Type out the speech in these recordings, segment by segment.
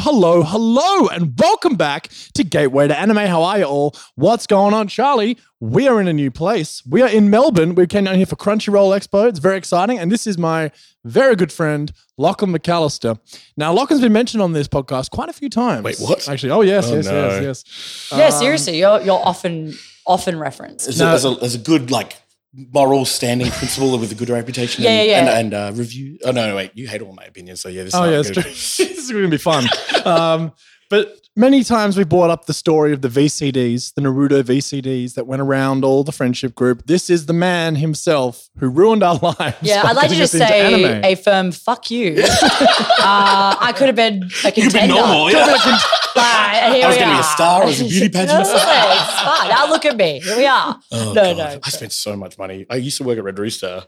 hello, hello, hello, and welcome back to Gateway to Anime. How are you all? What's going on, Charlie? We are in a new place. We are in Melbourne. We came down here for Crunchyroll Expo. It's very exciting, and this is my very good friend Lachlan McAllister. Now, Lachlan's been mentioned on this podcast quite a few times. Wait, what? Actually, oh yes, Oh, yes, no. yes, yes. Yeah, um, seriously, you're you're often often referenced. There's, No. a, there's, a, there's a good like moral standing principle with a good reputation. Yeah, and, yeah, yeah. And, and uh, review. Oh no, no, wait. You hate all my opinions, so yeah. This is Oh yeah, it's good. true. this is going to be fun. um, but many times we brought up the story of the VCDs, the Naruto VCDs that went around all the friendship group. This is the man himself who ruined our lives. Yeah, I'd like to just say anime. a firm fuck you. uh, I could have been a contender. You've been normal, yeah. been a Like, here I was gonna be a star, I was a beauty pageant. No, it's fine. Now look at me. Here we are. Oh, no, God. no. I spent so much money. I used to work at Red Rooster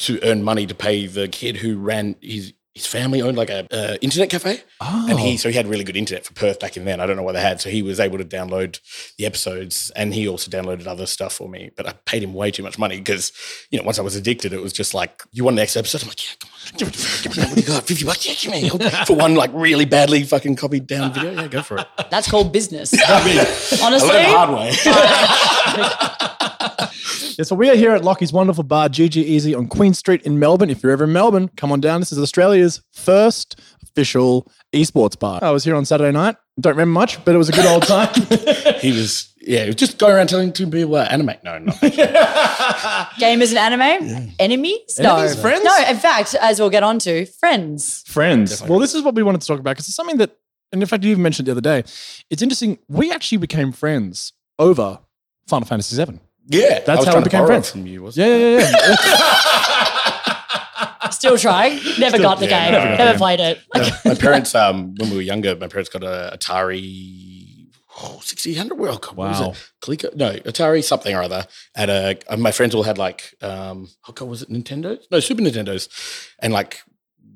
to earn money to pay the kid who ran his his family owned like a uh, internet cafe, Oh. and he so he had really good internet for Perth back in then. I don't know what they had, so he was able to download the episodes, and he also downloaded other stuff for me. But I paid him way too much money because you know once I was addicted, it was just like you want the next episode. I'm like, yeah, come on, give me, give me, what do you got? Fifty bucks, yeah, give me for one like really badly fucking copied down video. Yeah, go for it. That's called business. I mean, I Honestly, learned the hard way. Yeah, so we are here at Lockie's wonderful bar, GG Easy on Queen Street in Melbourne. If you're ever in Melbourne, come on down. This is Australia's first official esports bar. I was here on Saturday night. Don't remember much, but it was a good old time. he was yeah, he was just going around telling two people uh, anime. No, no. gamers and anime enemies. No, Enemies, friends? No, in fact, as we'll get on to, friends. Friends. Definitely. Well, this is what we wanted to talk about because it's something that, and in fact, you even mentioned the other day. It's interesting. We actually became friends over Final Fantasy VII. Yeah, That's I was how we became friends. From you, wasn't Yeah, yeah, yeah. yeah. Still trying. Never got the yeah, game. never got the Never game. played it. my parents, um, when we were younger, my parents got a Atari oh, 6800. Well, God, what was it? Coleco? No, Atari something or other. At a, and my friends all had like, um, oh God, was it Nintendo? No, Super Nintendos. And like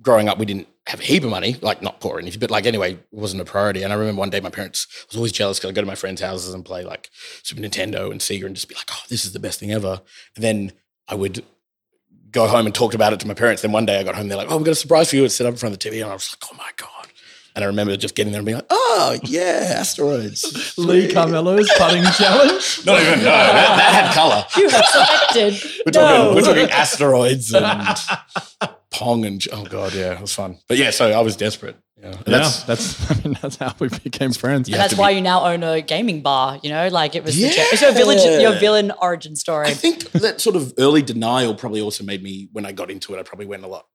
growing up, we didn't have a heap of money, like not poor or anything, but like anyway, it wasn't a priority. And I remember one day my parents was always jealous because I'd go to my friends' houses and play like Super Nintendo and Sega and just be like, oh, this is the best thing ever. And then I would go home and talked about it to my parents. Then one day I got home, they're like, oh, we've got a surprise for you. It's set up in front of the TV. And I was like, oh my God. And I remember just getting there and being like, oh, yeah, asteroids. Lee Carmelo's putting challenge. Not even, no, that, that had color. You have selected. We're no. talking, we're talking asteroids and Pong and, oh God, yeah, it was fun. But yeah, so I was desperate. Yeah. And Yeah, That's, that's, I mean, that's how we became friends. Yeah. And that's why be- you now own a gaming bar. You know, like it was the it's your village, your villain origin story. I think that sort of early denial probably also made me, when I got into it, I probably went a lot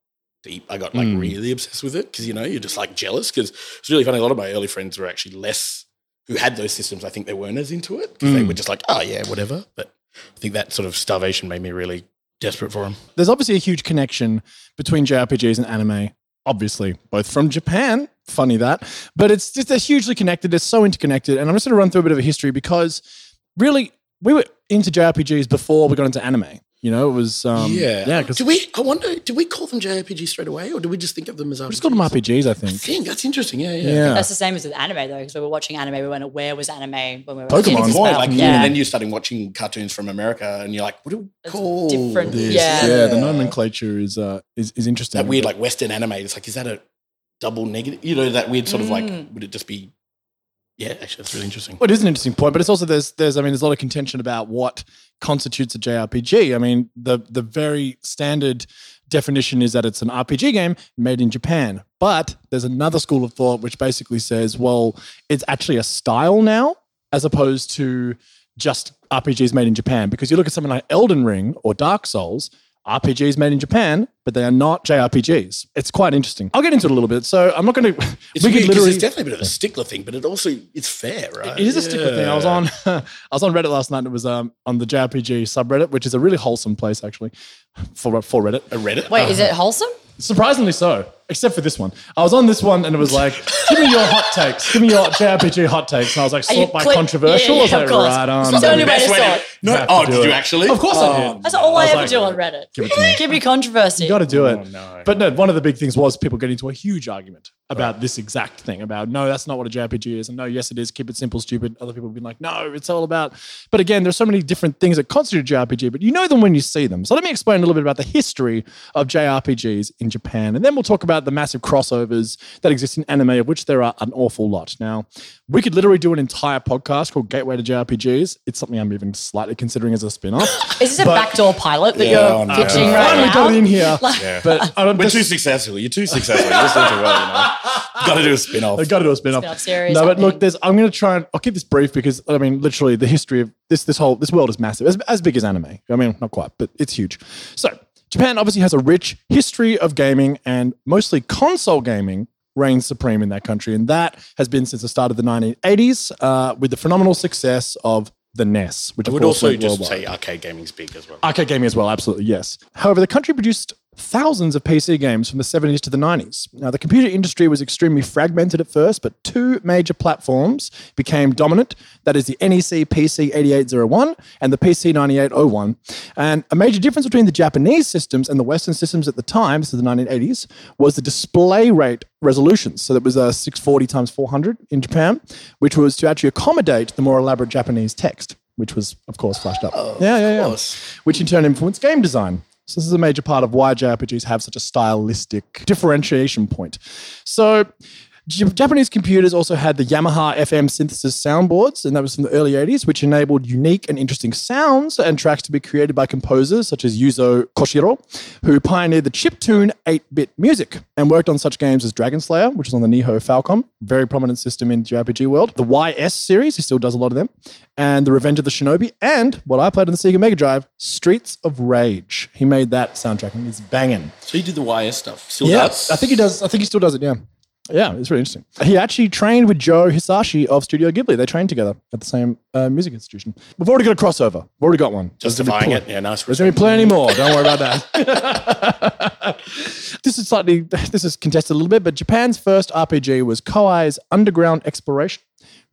deep. I got like Mm. really obsessed with it because, you know, you're just like jealous because it's really funny. A lot of my early friends were actually less, who had those systems, I think they weren't as into it because they Mm. were just like, oh, yeah, whatever. But I think that sort of starvation made me really desperate for them. There's obviously a huge connection between JRPGs and anime. Obviously, both from Japan. Funny that, but it's just they're hugely connected. They're so interconnected, and I'm just going to run through a bit of a history because really we were into JRPGs before we got into anime. You know, it was um, yeah. yeah. Because do we, I wonder, did we call them JRPG straight away or do we just think of them as RPGs? we just called them RPGs, I think. I think. think that's interesting. Yeah, yeah. Yeah. That's the same as with anime though, because we were watching anime, we weren't aware was anime when we were Pokemon. kids Point, like, yeah. And then you're starting watching cartoons from America and you're like, what do we It's call different. this? Yeah. yeah, the nomenclature is uh, is, is interesting. that weird like Western anime. It's like, is that a double negative? You know, that weird sort of like, Mm. would it just be? Yeah, actually, that's really interesting. Well, it is an interesting point, but it's also there's there's I mean there's a lot of contention about what constitutes a JRPG. I mean the the very standard definition is that it's an RPG game made in Japan, but there's another school of thought which basically says, well, it's actually a style now as opposed to just RPGs made in Japan. Because you look at something like Elden Ring or Dark Souls. RPGs made in Japan, but they are not JRPGs. It's quite interesting. I'll get into it a little bit. So I'm not going to. It's we could literally. it's definitely a bit of a stickler thing, but it also it's fair, right? It is a stickler thing. I was on I was on Reddit last night. and It was um, on the JRPG subreddit, which is a really wholesome place actually for for Reddit. a Reddit. Wait, is it wholesome? Surprisingly so, except for this one. I was on this one and it was like give me your hot takes. Give me your JRPG hot takes. And I was like, Are you sort by click- controversial. Yeah, I was yeah, like, of course. right on. It's the only way to way to- No, oh, do did you actually? Of course I Oh, did. That's all I, I ever like, do on Reddit. Give it to me. Give me controversy. You got to do it. Oh, no. But no, one of the big things was people getting into a huge argument about this exact thing about no, that's not what a JRPG is. And no, yes, it is. Keep it simple, stupid. Other people have been like, no, it's all about. But again, there's so many different things that constitute a JRPG, but you know them when you see them. So let me explain a little bit about the history of JRPGs in Japan. And then we'll talk about the massive crossovers that exist in anime, of which there are an awful lot. Now, we could literally do an entire podcast called Gateway to JRPGs. It's something I'm even slightly considering as a spin off. Is this a backdoor pilot that Yeah, you're oh, no. pitching right Finally now? got it in here. Yeah. But I don't We're just- too successful. You're too successful. You're just doing too well, you know. Got to do a spin off. I got to do a spin off. Series No, but look, there's. I'm going to try and I'll keep this brief because I mean, literally, the history of this this whole this world is massive, as, as big as anime. I mean, not quite, but it's huge. So Japan obviously has a rich history of gaming, and mostly console gaming reigns supreme in that country, and that has been since the start of the 1980s, uh, with the phenomenal success of the NES, which I would also just worldwide. say arcade gaming's big as well. Arcade gaming as well, absolutely, yes. However, the country produced thousands of PC games from the 70s to the 90s. Now, the computer industry was extremely fragmented at first, but two major platforms became dominant. That is the NEC PC 8801 and the PC 9801. And a major difference between the Japanese systems and the Western systems at the time, this is the 1980s, was the display rate resolutions. So that was uh, 640 times 400 in Japan, which was to actually accommodate the more elaborate Japanese text, which was, of course, flashed up. yeah, yeah, yeah course. which in turn influenced game design. So this is a major part of why JRPGs have such a stylistic differentiation point. So Japanese computers also had the Yamaha FM synthesis soundboards, and that was from the early 80s, which enabled unique and interesting sounds and tracks to be created by composers such as Yuzo Koshiro, who pioneered the chiptune 8-bit music and worked on such games as Dragon Slayer, which is on the Nihon Falcom, very prominent system in the JRPG world, the YS series, he still does a lot of them, and the Revenge of the Shinobi, and what I played on the Sega Mega Drive, Streets of Rage. He made that soundtrack, and it's banging. So he did the YS stuff. Still Yeah, does? I think he does. I think he still does it. Yeah, yeah, it's really interesting. He actually trained with Joe Hisaishi of Studio Ghibli. They trained together at the same uh, music institution. We've already got a crossover. We've already got one. There's gonna be Justifying it. Yeah, nice. There's going to be plenty more. Don't worry about that. this is slightly, this is contested a little bit, but Japan's first RPG was Koei's Underground Exploration,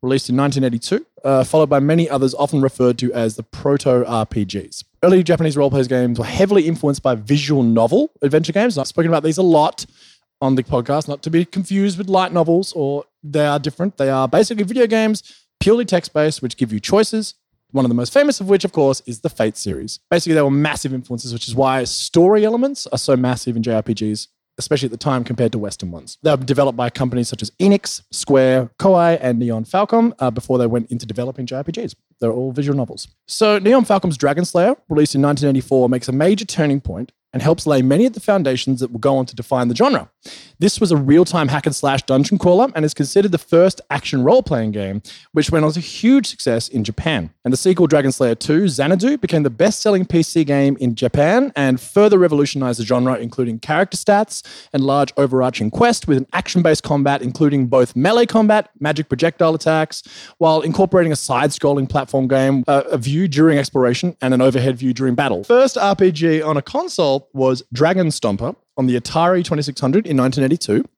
released in 1982, uh, followed by many others often referred to as the proto RPGs. Early Japanese role-playing games were heavily influenced by visual novel adventure games. I've spoken about these a lot on the podcast, not to be confused with light novels, or they are different. They are basically video games, purely text-based, which give you choices. One of the most famous of which, of course, is the Fate series. Basically, they were massive influences, which is why story elements are so massive in JRPGs, especially at the time compared to Western ones. They were developed by companies such as Enix, Square, Koei, and Nihon Falcom uh, before they went into developing JRPGs. They're all visual novels. So, Nihon Falcom's Dragon Slayer, released in 1984, makes a major turning point and helps lay many of the foundations that will go on to define the genre. This was a real time hack and slash dungeon crawler and is considered the first action role playing game, which went on to huge success in Japan. And the sequel, Dragon Slayer 2, Xanadu, became the best selling PC game in Japan and further revolutionized the genre, including character stats and large overarching quest with an action based combat, including both melee combat, magic projectile attacks, while incorporating a side scrolling platform game, uh, a view during exploration, and an overhead view during battle. First RPG on a console was Dragon Stomper on the Atari 2600 in 1982.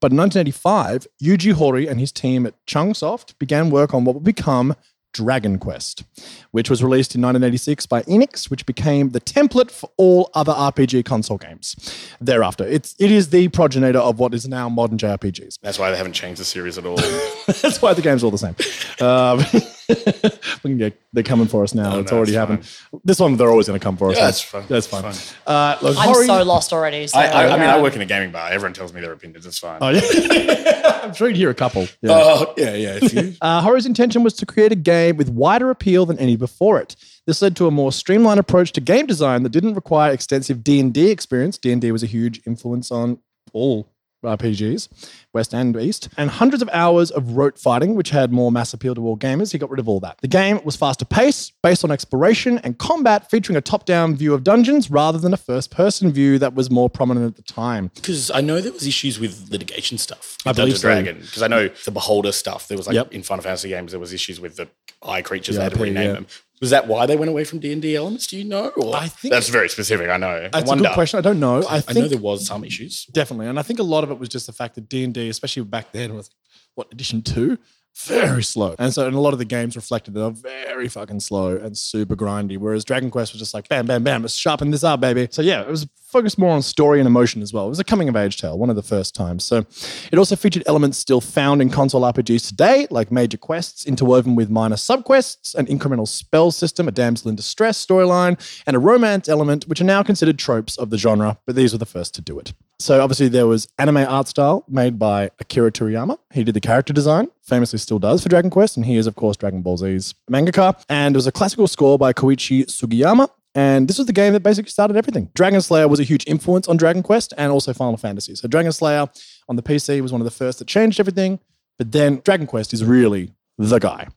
But in 1985, Yuji Horii and his team at Chunsoft began work on what would become Dragon Quest, which was released in 1986 by Enix, which became the template for all other RPG console games. Thereafter, it's it is the progenitor of what is now modern JRPGs. That's why they haven't changed the series at all. That's why the game's all the same. Um, get, they're coming for us now. it's no, already it's happened. This one, they're always going to come for us. Yeah, that's fine. That's fine. It's Uh, look, I'm Horii- so lost already. So, I, I, I mean. I work in a gaming bar. Everyone tells me their opinions. It's fine. Oh, yeah. I'm sure you'd hear a couple. Yeah. Oh, yeah, yeah. If you, Uh, Horii's intention was to create a game with wider appeal than any before it. This led to a more streamlined approach to game design that didn't require extensive D&D experience. D&D was a huge influence on all RPGs, West and East, and hundreds of hours of rote fighting, which had more mass appeal to all gamers. He got rid of all that. The game was faster paced, based on exploration and combat, featuring a top-down view of dungeons rather than a first-person view that was more prominent at the time. because I know there was issues with litigation stuff. I believe Dungeon so. Dragon. Because I know mm. the Beholder stuff. There was like Yep. in Final Fantasy games, there was issues with the eye creatures. They had Yeah, to rename yeah. them. Was that why they went away from D and D elements? Do you know? Or I think- that's very specific. I know. That's I a good question. I don't know. I I, know there was some issues. Definitely. And I think a lot of it was just the fact that D&D, especially back then, was what, edition two? Very slow. And so and a lot of the games reflected that they're very fucking slow and super grindy. Whereas Dragon Quest was just like, bam, bam, bam, let's sharpen this up, baby. So yeah, it was focused more on story and emotion as well. It was a coming of age tale, one of the first times. So it also featured elements still found in console RPGs today, like major quests interwoven with minor subquests, an incremental spell system, a damsel in distress storyline, and a romance element, which are now considered tropes of the genre, but these were the first to do it. So obviously there was anime art style made by Akira Toriyama. He did the character design, famously still does for Dragon Quest, and he is of course Dragon Ball Z's mangaka. And there was a classical score by Koichi Sugiyama. And this was the game that basically started everything. Dragon Slayer was a huge influence on Dragon Quest and also Final Fantasy. So Dragon Slayer on the PC was one of the first that changed everything. But then Dragon Quest is really the guy.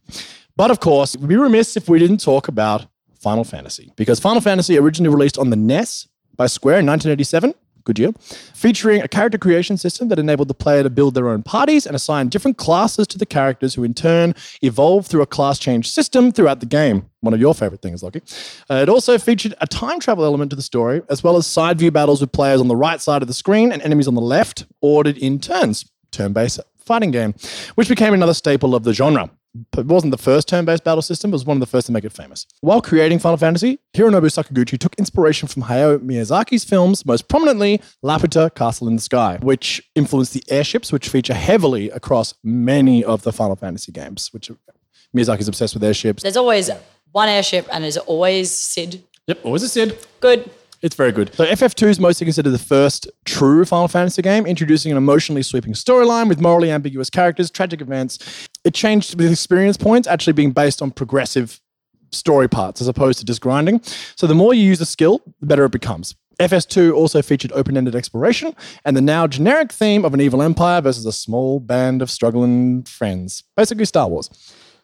But of course, we'd be remiss if we didn't talk about Final Fantasy because Final Fantasy originally released on the NES by Square in 1987. Good year. Featuring a character creation system that enabled the player to build their own parties and assign different classes to the characters who in turn evolve through a class change system throughout the game. One of your favorite things, Lockie. Uh, it also featured a time travel element to the story, as well as side view battles with players on the right side of the screen and enemies on the left, ordered in turns. Turn based fighting game, which became another staple of the genre. It wasn't the first turn-based battle system, it was one of the first to make it famous. While creating Final Fantasy, Hironobu Sakaguchi took inspiration from Hayao Miyazaki's films, most prominently Laputa Castle in the Sky, which influenced the airships, which feature heavily across many of the Final Fantasy games, which Miyazaki's obsessed with airships. There's always one airship and there's always Sid. Yep, always a Sid. Good. It's very good. So FF2 is mostly considered the first true Final Fantasy game, introducing an emotionally sweeping storyline with morally ambiguous characters, tragic events. It changed with experience points actually being based on progressive story parts as opposed to just grinding. So the more you use a skill, the better it becomes. FF2 also featured open-ended exploration and the now generic theme of an evil empire versus a small band of struggling friends. Basically Star Wars.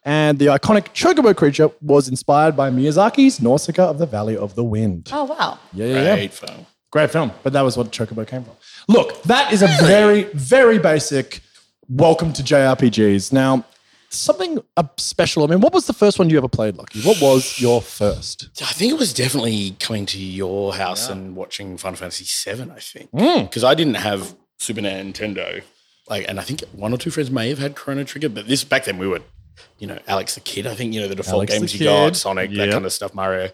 And the iconic chocobo creature was inspired by Miyazaki's Nausicaa of the Valley of the Wind. Oh wow. Yeah, yeah, yeah. Great film. Great film, but that was what Chocobo came from. Look, that is a very, very basic welcome to JRPGs. Now, something uh, special. I mean, what was the first one you ever played, Lucky? What was your first? I think it was definitely coming to your house and watching Final Fantasy VII. I think Mm. because I didn't have Super Nintendo, like, and I think one or two friends may have had Chrono Trigger, but this back then we were, you know, Alex the Kidd. I think you know the default Alex the games you Kid. got, Sonic, Yep. that kind of stuff, Mario,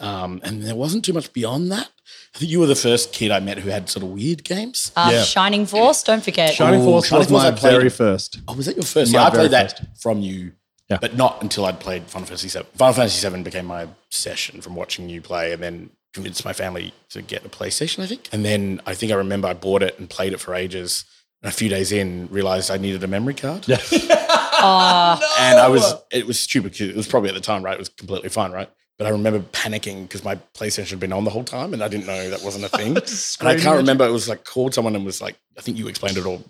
um, and there wasn't too much beyond that. I think you were the first kid I met who had sort of weird games. Um, Yeah. Shining Force. Don't forget. Shining Ooh, Force Shining was Force my played. very first. Oh, was that your first? My Yeah, I played that first. from you. Yeah. But not until I'd played Final Fantasy VII. Final Fantasy VII became my obsession from watching you play and then convinced my family to get a PlayStation, I think. And then I think I remember I bought it and played it for ages. And a few days in, realized I needed a memory card. Yeah. And I was, it was stupid because it was probably at the time, right? It was completely fine, right? But I remember panicking because my PlayStation had been on the whole time and I didn't know that wasn't a thing. and I can't remember, it was like called someone and was like, I think you explained it or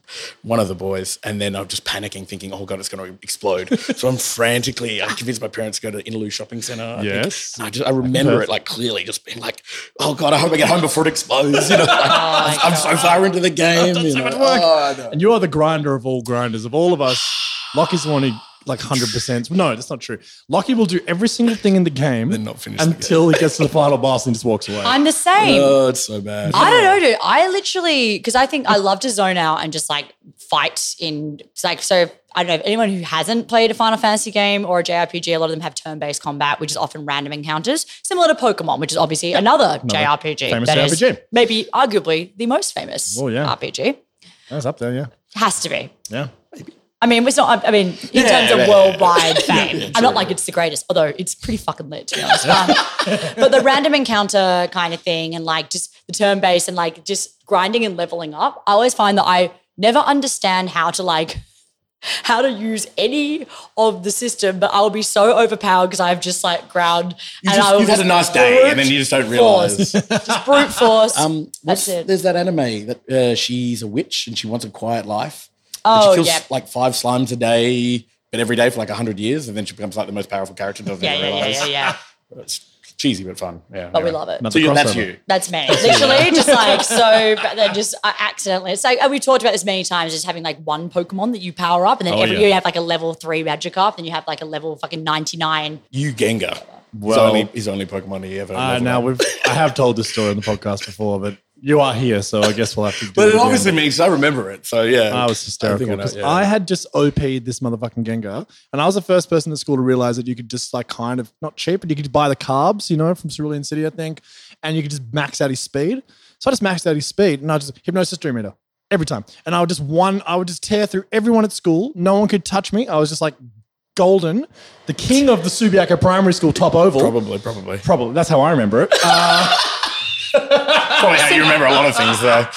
one of the boys. And then I'm just panicking, thinking, oh God, it's going to explode. so I'm frantically, I convinced my parents to go to Innaloo Shopping Center. I. Yes. And I, just, I remember it like clearly just being like, oh God, I hope I get home before it explodes. You know, like, I'm, I'm so far into the game. you know. much. Oh, I know. And you are the grinder of all grinders, of all of us. Lockie's the one who, like, 100%. No, that's not true. Lockie will do every single thing in the game Then not finish the until he gets to the final boss and just walks away. I'm the same. Oh, it's so bad. I don't know, dude. I literally because I think I love to zone out and just like fight in it's like so. I don't know if anyone who hasn't played a Final Fantasy game or a JRPG, a lot of them have turn-based combat, which is often random encounters, similar to Pokemon, which is obviously another, JRPG. famous that is JRPG. maybe arguably the most famous Oh, yeah. RPG. That's up there, yeah. Has to be. Yeah. I mean, it's not. I mean, in Yeah, terms of yeah, worldwide fame, yeah, I'm not like it's the greatest, although it's pretty fucking lit to be honest. Um, but the random encounter kind of thing, and like just the turn based and like just grinding and leveling up, I always find that I never understand how to like how to use any of the system, but I'll be so overpowered because I've just like ground. You and just, I will you've had a nice day and then you just don't realize. just brute force. Um, That's it. There's that anime that uh, she's a witch and she wants a quiet life. Oh, she kills yeah. like five slimes a day, but every day for like hundred years, and then she becomes like the most powerful character. Doesn't yeah, yeah, yeah, realize. yeah, yeah. It's cheesy but fun. Yeah, But we love it. Another So you, that's crossover. you. That's me. Literally, just like so, but then just uh, accidentally. It's like, and we talked about this many times, just having like one Pokemon that you power up, and then Oh, every yeah. year you have like a level three Magikarp, then you have like a level fucking 99. You Gengar. his Well- only his only Pokemon he ever. Uh, now we've I have told this story on the podcast before, but you are here, so I guess we'll have to. Do but it it again. obviously means I remember it. So yeah, I was hysterical because yeah. I had just OP'd this motherfucking Gengar, and I was the first person at school to realize that you could just like kind of not cheap, but you could buy the carbs, you know, from Cerulean City, I think, and you could just max out his speed. So I just maxed out his speed, and I just hypnosis Dream Eater every time, and I would just one, I would just tear through everyone at school. No one could touch me. I was just like golden, the king of the Subiaco Primary School top oval. probably probably Probably that's how I remember it. Uh, probably how you remember a lot of things though.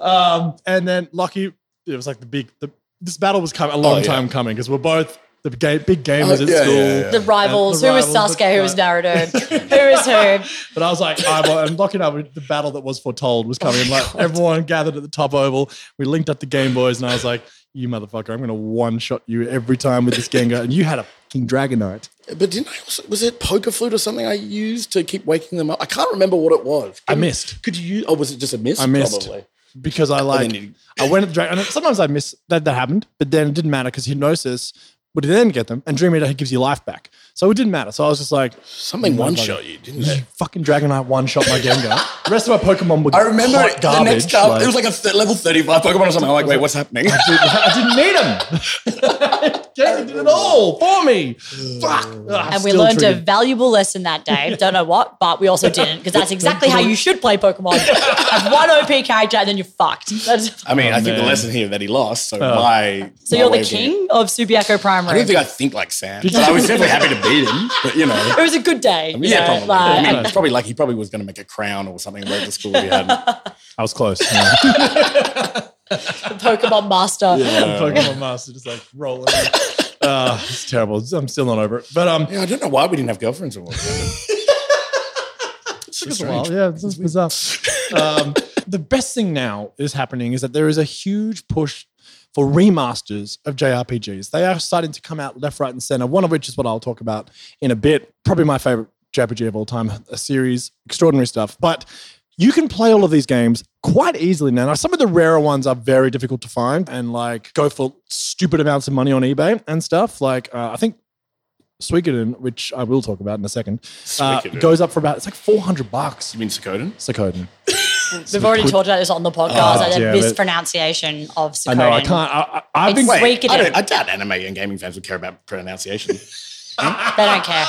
Um, and then Lucky, it was like the big. The, this battle was coming a long Oh, yeah. time coming because we're both the ga- big gamers Oh, at yeah, school. yeah, yeah. The rivals. the who was rivals, Sasuke? Who was right. Naruto? who is who? But I was like, I'm, I'm locking up the battle that was foretold was coming. and like everyone gathered at the top oval. We linked up the Game Boys, and I was like, "You motherfucker, I'm going to one shot you every time with this Gengar." And you had a fucking Dragonite. But didn't I also, was it poker flute or something I used to keep waking them up? I can't remember what it was. I missed Could you use, oh, was it just a miss? I missed. Probably. because I like you- I went at the dragon. And sometimes I miss that that happened, but then it didn't matter because hypnosis would then get them, and Dream Eater gives you life back, so it didn't matter. So I was just like, Something one shot you, didn't it? fucking Dragonite one shot my Gengar. The rest of my Pokemon were I remember hot it, the garbage. next card, like- it was like a th- level 35 Pokemon or something. I'm like, wait, what's happening? Dude, I didn't need them. Gengar did it all for me. Fuck. Ah, And we still learned a triggered. valuable lesson that day. Don't know what, but we also didn't because that's exactly how you should play Pokemon. Have one OP character and then you're fucked. That's- I mean, I think the lesson here that he lost. So Oh. my. so my you're way the of doing it- king of Subiaco I don't think I think like Sam, but I was definitely happy to beat him. But you know, it was a good day. you yeah, know, probably. like- I mean, it's probably like he probably was going to make a crown or something where the school he had. I was close. Yeah. Pokemon Master. Pokemon Master just like rolling. Uh, it's terrible. I'm still not over it. But um, Yeah, I don't know why we didn't have girlfriends or what. It's took us a while. strange. Yeah, it's just bizarre. um, the best thing now is happening is that there is a huge push for remasters of JRPGs. They are starting to come out left, right, and center. One of which is what I'll talk about in a bit. Probably my favorite JRPG of all time, a series, extraordinary stuff. But you can play all of these games quite easily now. Now, some of the rarer ones are very difficult to find and like go for stupid amounts of money on eBay and stuff. Like, uh, I think Suikoden, which I will talk about in a second, uh, goes up for about, it's like 400 bucks. You mean Suikoden? Suikoden. We've already talked about this on the podcast. Oh, and the damn it. mispronunciation of Suikoden. I know, I can't. I, I, I've been. It's- Wait, I, don't, I doubt anime and gaming fans would care about pronunciation. They don't care.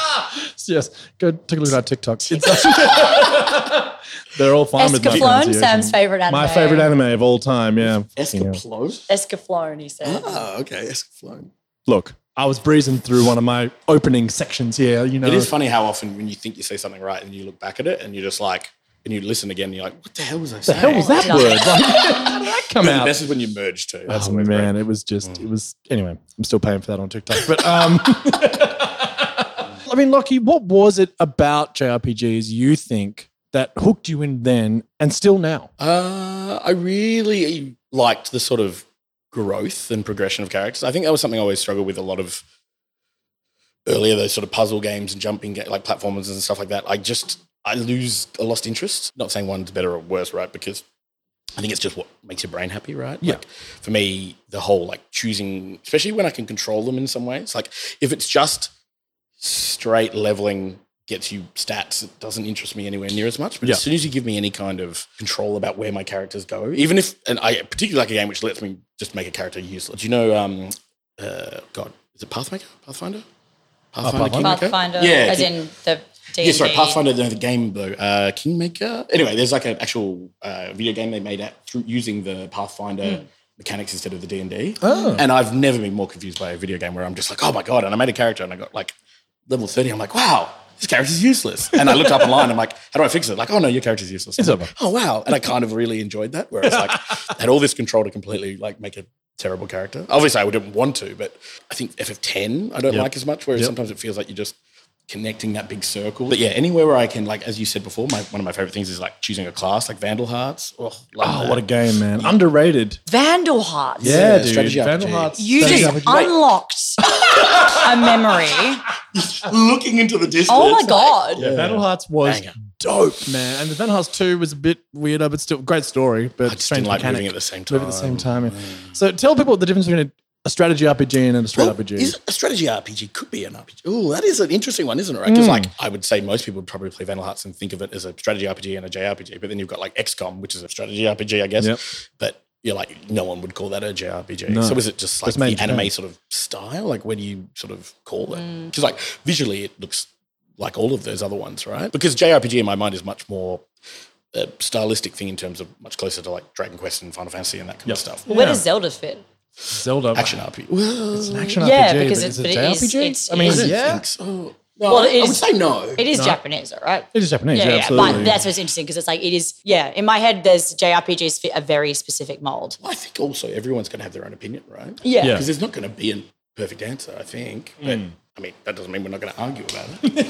Yes, go take a look at our TikTok. It's They're all fine with my pronunciation. Sam's favorite anime. My favorite anime of all time. Yeah. Yeah. Escaflowne? Escaflowne, he said. Ah, okay, Escaflowne. Look, I was breezing through one of my opening sections here. You know, It is funny how often when you think you say something right and you look back at it and you're just like, and you listen again, and you're like, what the hell was I the saying? hell was that word? Like, how did that come out? best is when you merge too. That's oh always man, great. it was just it was anyway. I'm still paying for that on TikTok, but um, I mean, Lockie, what was it about JRPGs you think that hooked you in then and still now? Uh, I really liked the sort of growth and progression of characters. I think that was something I always struggled with a lot of earlier, those sort of puzzle games and jumping, ga- like platformers and stuff like that. I just, I lose, I lost interest. Not saying one's better or worse, right? Because I think it's just what makes your brain happy, right? Yeah. Like for me, the whole like choosing, especially when I can control them in some ways, like if it's just straight leveling gets you stats, it doesn't interest me anywhere near as much. But Yeah. as soon as you give me any kind of control about where my characters go, even if, and I particularly like a game which lets me just make a character useless. Do you know, um, uh, God, is it Pathmaker? Pathfinder? Pathfinder, Pathfinder. Pathfinder, Yeah, as King- in the D&D. yeah, sorry, Pathfinder, the, the game though, uh, Kingmaker. Anyway, there's like an actual uh, video game they made at, through using the Pathfinder mechanics instead of the D and D. Oh. And I've never been more confused by a video game where I'm just like, oh my god! And I made a character and I got like level thirty. I'm like, wow, this character's useless. And I looked up online. I'm like, how do I fix it? Like, oh no, your character's useless. It's over. like, oh wow! And I kind of really enjoyed that. Whereas like, I had all this control to completely like make a terrible character. Obviously, I wouldn't want to, but I think FF10 I don't Yep. like as much. Whereas Yep. sometimes it feels like you're just connecting that big circle. But yeah, anywhere where I can, like as you said before, my, one of my favorite things is like choosing a class, like Vandal Hearts. Oh, Oh, ah, what a game, man! Underrated. Vandal Hearts. Yeah, Yeah, dude. strategy Vandal RPG. Hearts. You just RPG. unlocked a memory. looking into the distance. Oh my god. Yeah, Vandal Hearts was Banger. dope, man. And the Vandal Hearts 2 was a bit weirder, but still great story. But I just strange didn't like mechanic. moving at the same time. Move at the same time. yeah. So tell people the difference between a strategy RPG and a straight Well, RPG. Is a strategy RPG could be an RPG. Oh, that is an interesting one, isn't it? Right? Because hmm. like I would say most people would probably play Vandal Hearts and think of it as a strategy RPG and a JRPG, but then you've got like XCOM, which is a strategy RPG, I guess. Yep. But you're like no one would call that a JRPG. No. So is it just like the anime Japan. sort of style? Like where do you sort of call it? Mm. Because like visually it looks like all of those other ones, right? Because JRPG in my mind is much more a stylistic thing in terms of much closer to like Dragon Quest and Final Fantasy and that kind Yep. of stuff. Where Yeah. does Zelda fit? Zelda Action RPG. Well, It's an action Yeah, RPG. because but it- is it but it is- JRPG? it's- I mean, it is- yeah, think so. No, Well, it I would is- say no. It is No. Japanese, though, right? it is Japanese. yeah, Yeah, yeah. absolutely. But that's what's interesting because it's like it is. Yeah, in my head, there's JRPGs fit a very specific mold. I think also everyone's going to have their own opinion, right? Yeah. Yeah. Because there's not going to be a perfect answer, I think. But Hmm. I mean, that doesn't mean we're not going to argue about it.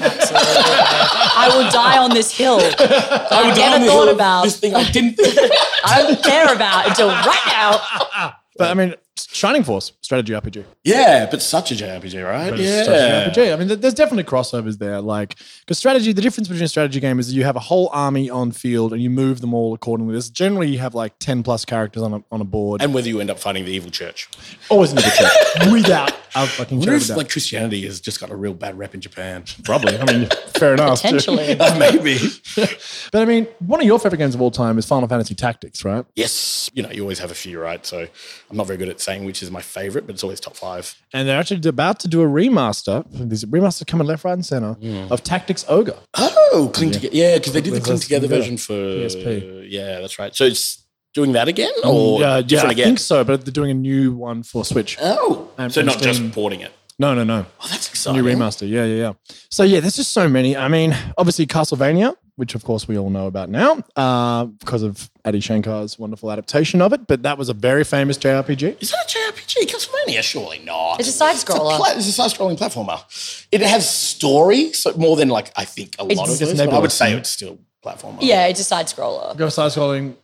I will die on this hill. I would never thought about- this thing. I didn't think. I don't care about until right now. But I mean, Shining Force strategy RPG. yeah, but such a JRPG, right? But it's yeah. strategy RPG. I mean, there's definitely crossovers there. Like, because strategy, the difference between a strategy game is you have a whole army on field and you move them all accordingly. There's generally you have like ten plus characters on a on a board. And whether you end up fighting the evil church. always in the picture without a fucking I wonder if of doubt. like Christianity has just got a real bad rep in Japan. Probably. I mean, fair enough. Potentially. Uh, maybe. But I mean, one of your favorite games of all time is Final Fantasy Tactics, right? yes. You know, you always have a few, right? So I'm not very good at saying which is my favorite, but it's always top five. And they're actually about to do a remaster. There's a remaster coming left, right, and center hmm. of Tactics Ogre. Oh, cling together. Yeah, because they did the cling together together. Uh, version for PSP. Yeah, that's right. So it's doing that again, mm, or yeah, yeah, I again? think so, but they're doing a new one for Switch. Oh, And so not Steam. just porting it. No, no, no. Oh, that's exciting. New remaster. Yeah, yeah, yeah. So yeah, there's just so many. I mean, obviously Castlevania, which of course we all know about now, uh, because of Adi Shankar's wonderful adaptation of it. But that was a very famous JRPG. Is that a JRPG? Castlevania? Surely not. It's a side scroller. It's a, pla- it's a side-scrolling platformer. It has story, so more than like I think a lot It's- of it's those. But I would nebulous, say it's still platformer. Yeah, it's a side scroller. Go side scrolling.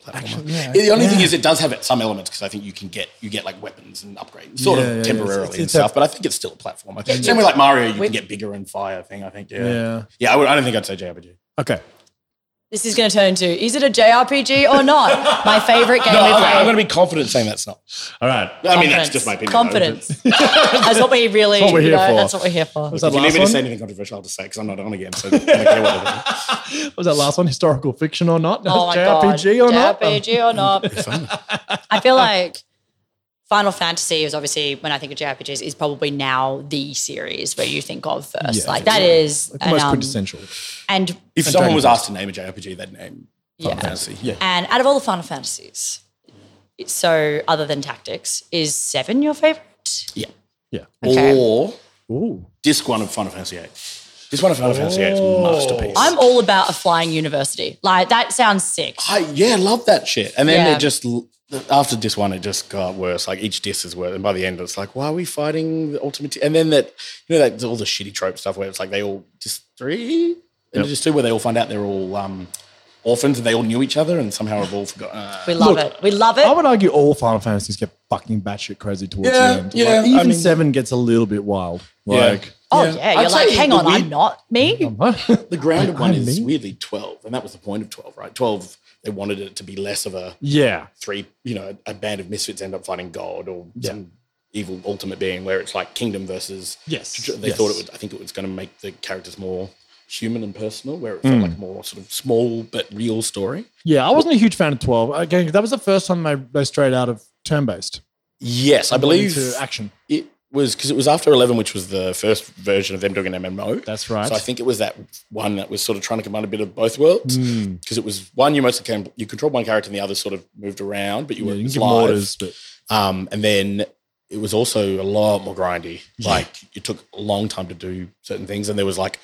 Platformer. Actually, yeah. the only thing is, it does have some elements because I think you can get you get like weapons and upgrades, sort Yeah, yeah, of yeah. temporarily It's- and it's a- stuff. but I think it's still a platformer. Yeah, Same yeah. with like Mario, you We- can get bigger and fire thing. I think. Yeah. Yeah. Yeah, I, would, I don't think I'd say JRPG. Okay. This is going to turn into is it a JRPG or not? My favorite game No, we okay, I'm going to be confident saying that's not. All right. I mean, that's just my opinion. Confidence. that's what we really. That's what we're you here know, for. That's what we're here for. Was If that you need last me to one? say anything controversial, I'll just say because I'm not on again. So I don't care what it is. Was that last one? Historical fiction or not? Oh my JRPG god, or not? JRPG or not? I feel like Final Fantasy is obviously when I think of JRPGs is probably now the series where you think of first. Yeah, like that is The and, most um, quintessential. and If And someone was asked to name a JRPG, they'd name Final Yeah. Fantasy. Yeah. and out of all the Final Fantasies, so other than Tactics, is seven your favorite? Yeah. Yeah. Okay. Or Ooh. disc one of Final Fantasy VIII. Disc one of Final Fantasy VIII is a masterpiece. I'm all about a flying university. Like that sounds sick. I, yeah, love that shit. And then Yeah. it just after disc one, it just got worse. Like each disc is worse, and by the end, it's like, why are we fighting the ultimate? T-? And then that you know that all the shitty trope stuff where it's like they all just three and Yep. just two where they all find out they're all um, orphans and they all knew each other and somehow have all forgotten. Uh, We love Look, it. We love it. I would argue all Final Fantasies get fucking batshit crazy towards Yeah, the end. yeah, Like, I even mean- seven gets a little bit wild. Yeah. Like, oh yeah. yeah, I'd you're like, hang the on, I'm not me. the grounded one I'm is me? weirdly twelve, and that was the point of twelve, right? Twelve. They wanted it to be less of a yeah. three, you know, a band of misfits end up fighting God or Yeah. some evil ultimate being where it's like kingdom versus. Yes, They yes. thought it would. I think it was going to make the characters more human and personal, where it felt hmm. like more sort of small but real story. Yeah, I wasn't a huge fan of 12. Again, that was the first time they, they strayed out of turn based. Yes, I believe to action. it was because it was after Eleven, which was the first version of them doing an MMO. That's right. So I think it was that one that was sort of trying to combine a bit of both worlds Hmm. because it was one you mostly came you controlled one character and the other sort of moved around, but you Yeah, were you live. orders, but Um, and then it was also a lot more grindy. Like it took a long time to do certain things, and there was like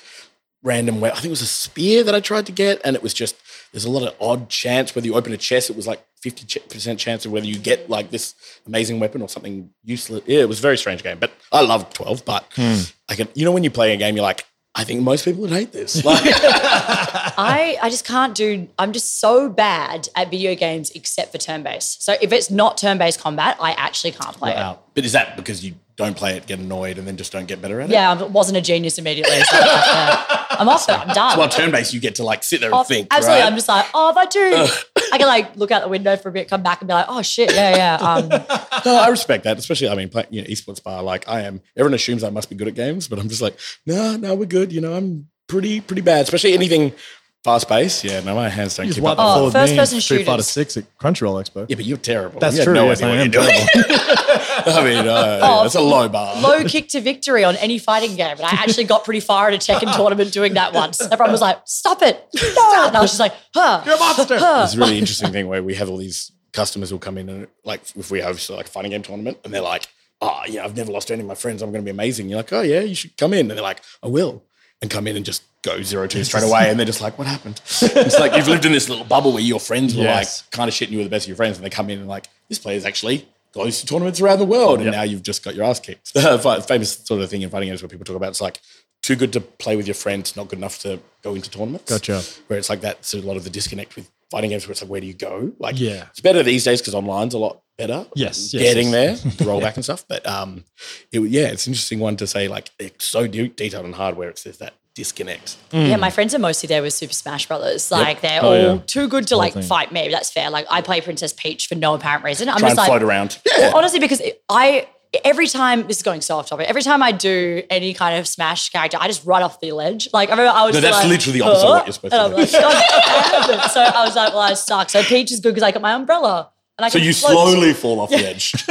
random. I think it was a spear that I tried to get, and it was just there's a lot of odd chance whether you open a chest. It was like fifty percent chance of whether you get like this amazing weapon or something useless. Yeah, it was a very strange game, but I loved twelve. But hmm. I can, you know, when you play a game, you're like. I think most people would hate this. Like, I, I just can't do I'm just so bad at video games except for turn based. So if it's not turn based combat, I actually can't play we're it. but is that because you don't play it, get annoyed, and then just don't get better at it? Yeah, I wasn't a genius immediately. So yeah. I'm off it. I'm done. Well, turn based, you get to like sit there and think. absolutely. right? I'm just like, oh, if I do, I can like look out the window for a bit, come back and be like, oh shit, yeah, yeah. Um, No, I respect that, especially I mean, play, you know, esports bar. Like I am, everyone assumes I must be good at games, but I'm just like, no, no, we're good. You know, I'm pretty, pretty bad, especially anything fast paced. Yeah, no, my hands don't You just keep wiped up. the Oh, floor with first me person in Street Fighter shooters. Six at Crunchyroll Expo. Yeah, but you're terrible. That's you had true. No yes, idea I what am you're doing. terrible. I mean, uh, Oh. that's a low bar. low kick to victory on any fighting game. And I actually got pretty far at a Tekken tournament doing that once. Everyone was like, stop it. No. And I was just like, huh. You're a monster. huh. It's a really interesting thing where we have all these customers who come in and like if we host like a fighting game tournament and they're like, oh yeah, I've never lost to any of my friends. I'm going to be amazing. You're like, oh yeah, you should come in. And they're like, I will. And come in and just go zero two straight away. And they're just like, what happened? it's like you've lived in this little bubble where your friends were Yes. like kind of shitting you with the best of your friends. And they come in and like, this player's actually goes to tournaments around the world. And Yep. now you've just got your ass kicked. Famous sort of thing in fighting games where people talk about it's like too good to play with your friends, not good enough to go into tournaments Gotcha. where it's like that's a lot of the disconnect with fighting games where it's like where do you go like Yeah. it's better these days because online's a lot better Yes, yes, getting yes. there the rollback and stuff but um it, yeah it's an interesting one to say like it's so de- detailed and hardware it's there's that disconnect Yeah, hmm. my friends are mostly there with Super Smash Brothers. Like they're Oh, all yeah. too good to like thing. fight me. That's fair. Like I play Princess Peach for no apparent reason. I'm try just and like float around yeah honestly because I every time this is going so off topic. Every time I do any kind of Smash character, I just run off the ledge. Like I remember I was No, that's like, literally the opposite of what you're supposed and to do. like, God damn it. So I was like, well, I suck. So Peach is good because I got my umbrella. And I so can you float. slowly fall off the edge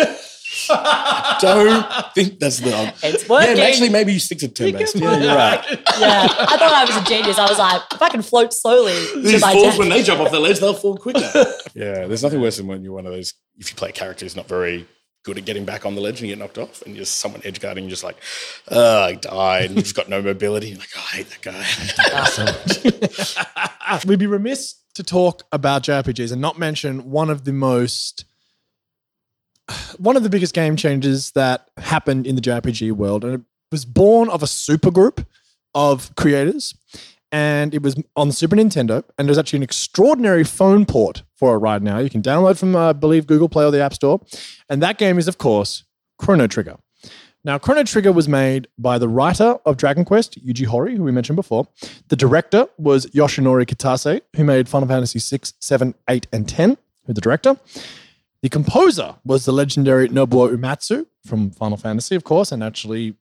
don't think that's the It's yeah actually maybe you stick to turn based can yeah you're right. Yeah, I thought I was a genius. I was like, if I can float slowly these my falls death. when they jump off the ledge they'll fall quicker. Yeah there's nothing worse than when you're one of those if you play a character who's not very good at getting back on the ledge and you get knocked off and you're someone edge guarding you're just like oh I died and you've got no mobility. You're like oh, I hate that guy. We'd be remiss to talk about JRPGs and not mention one of the most one of the biggest game changers that happened in the JRPG world, and it was born of a super group of creators, and it was on Super Nintendo, and there's actually an extraordinary phone port for it right now. You can download from, uh, I believe, Google Play or the App Store, and that game is, of course, Chrono Trigger. Now, Chrono Trigger was made by the writer of Dragon Quest, Yuji Horii, who we mentioned before. The director was Yoshinori Kitase, who made Final Fantasy 6, 7, 8, and 10, who's the director. The composer was the legendary Nobuo Uematsu from Final Fantasy, of course, and actually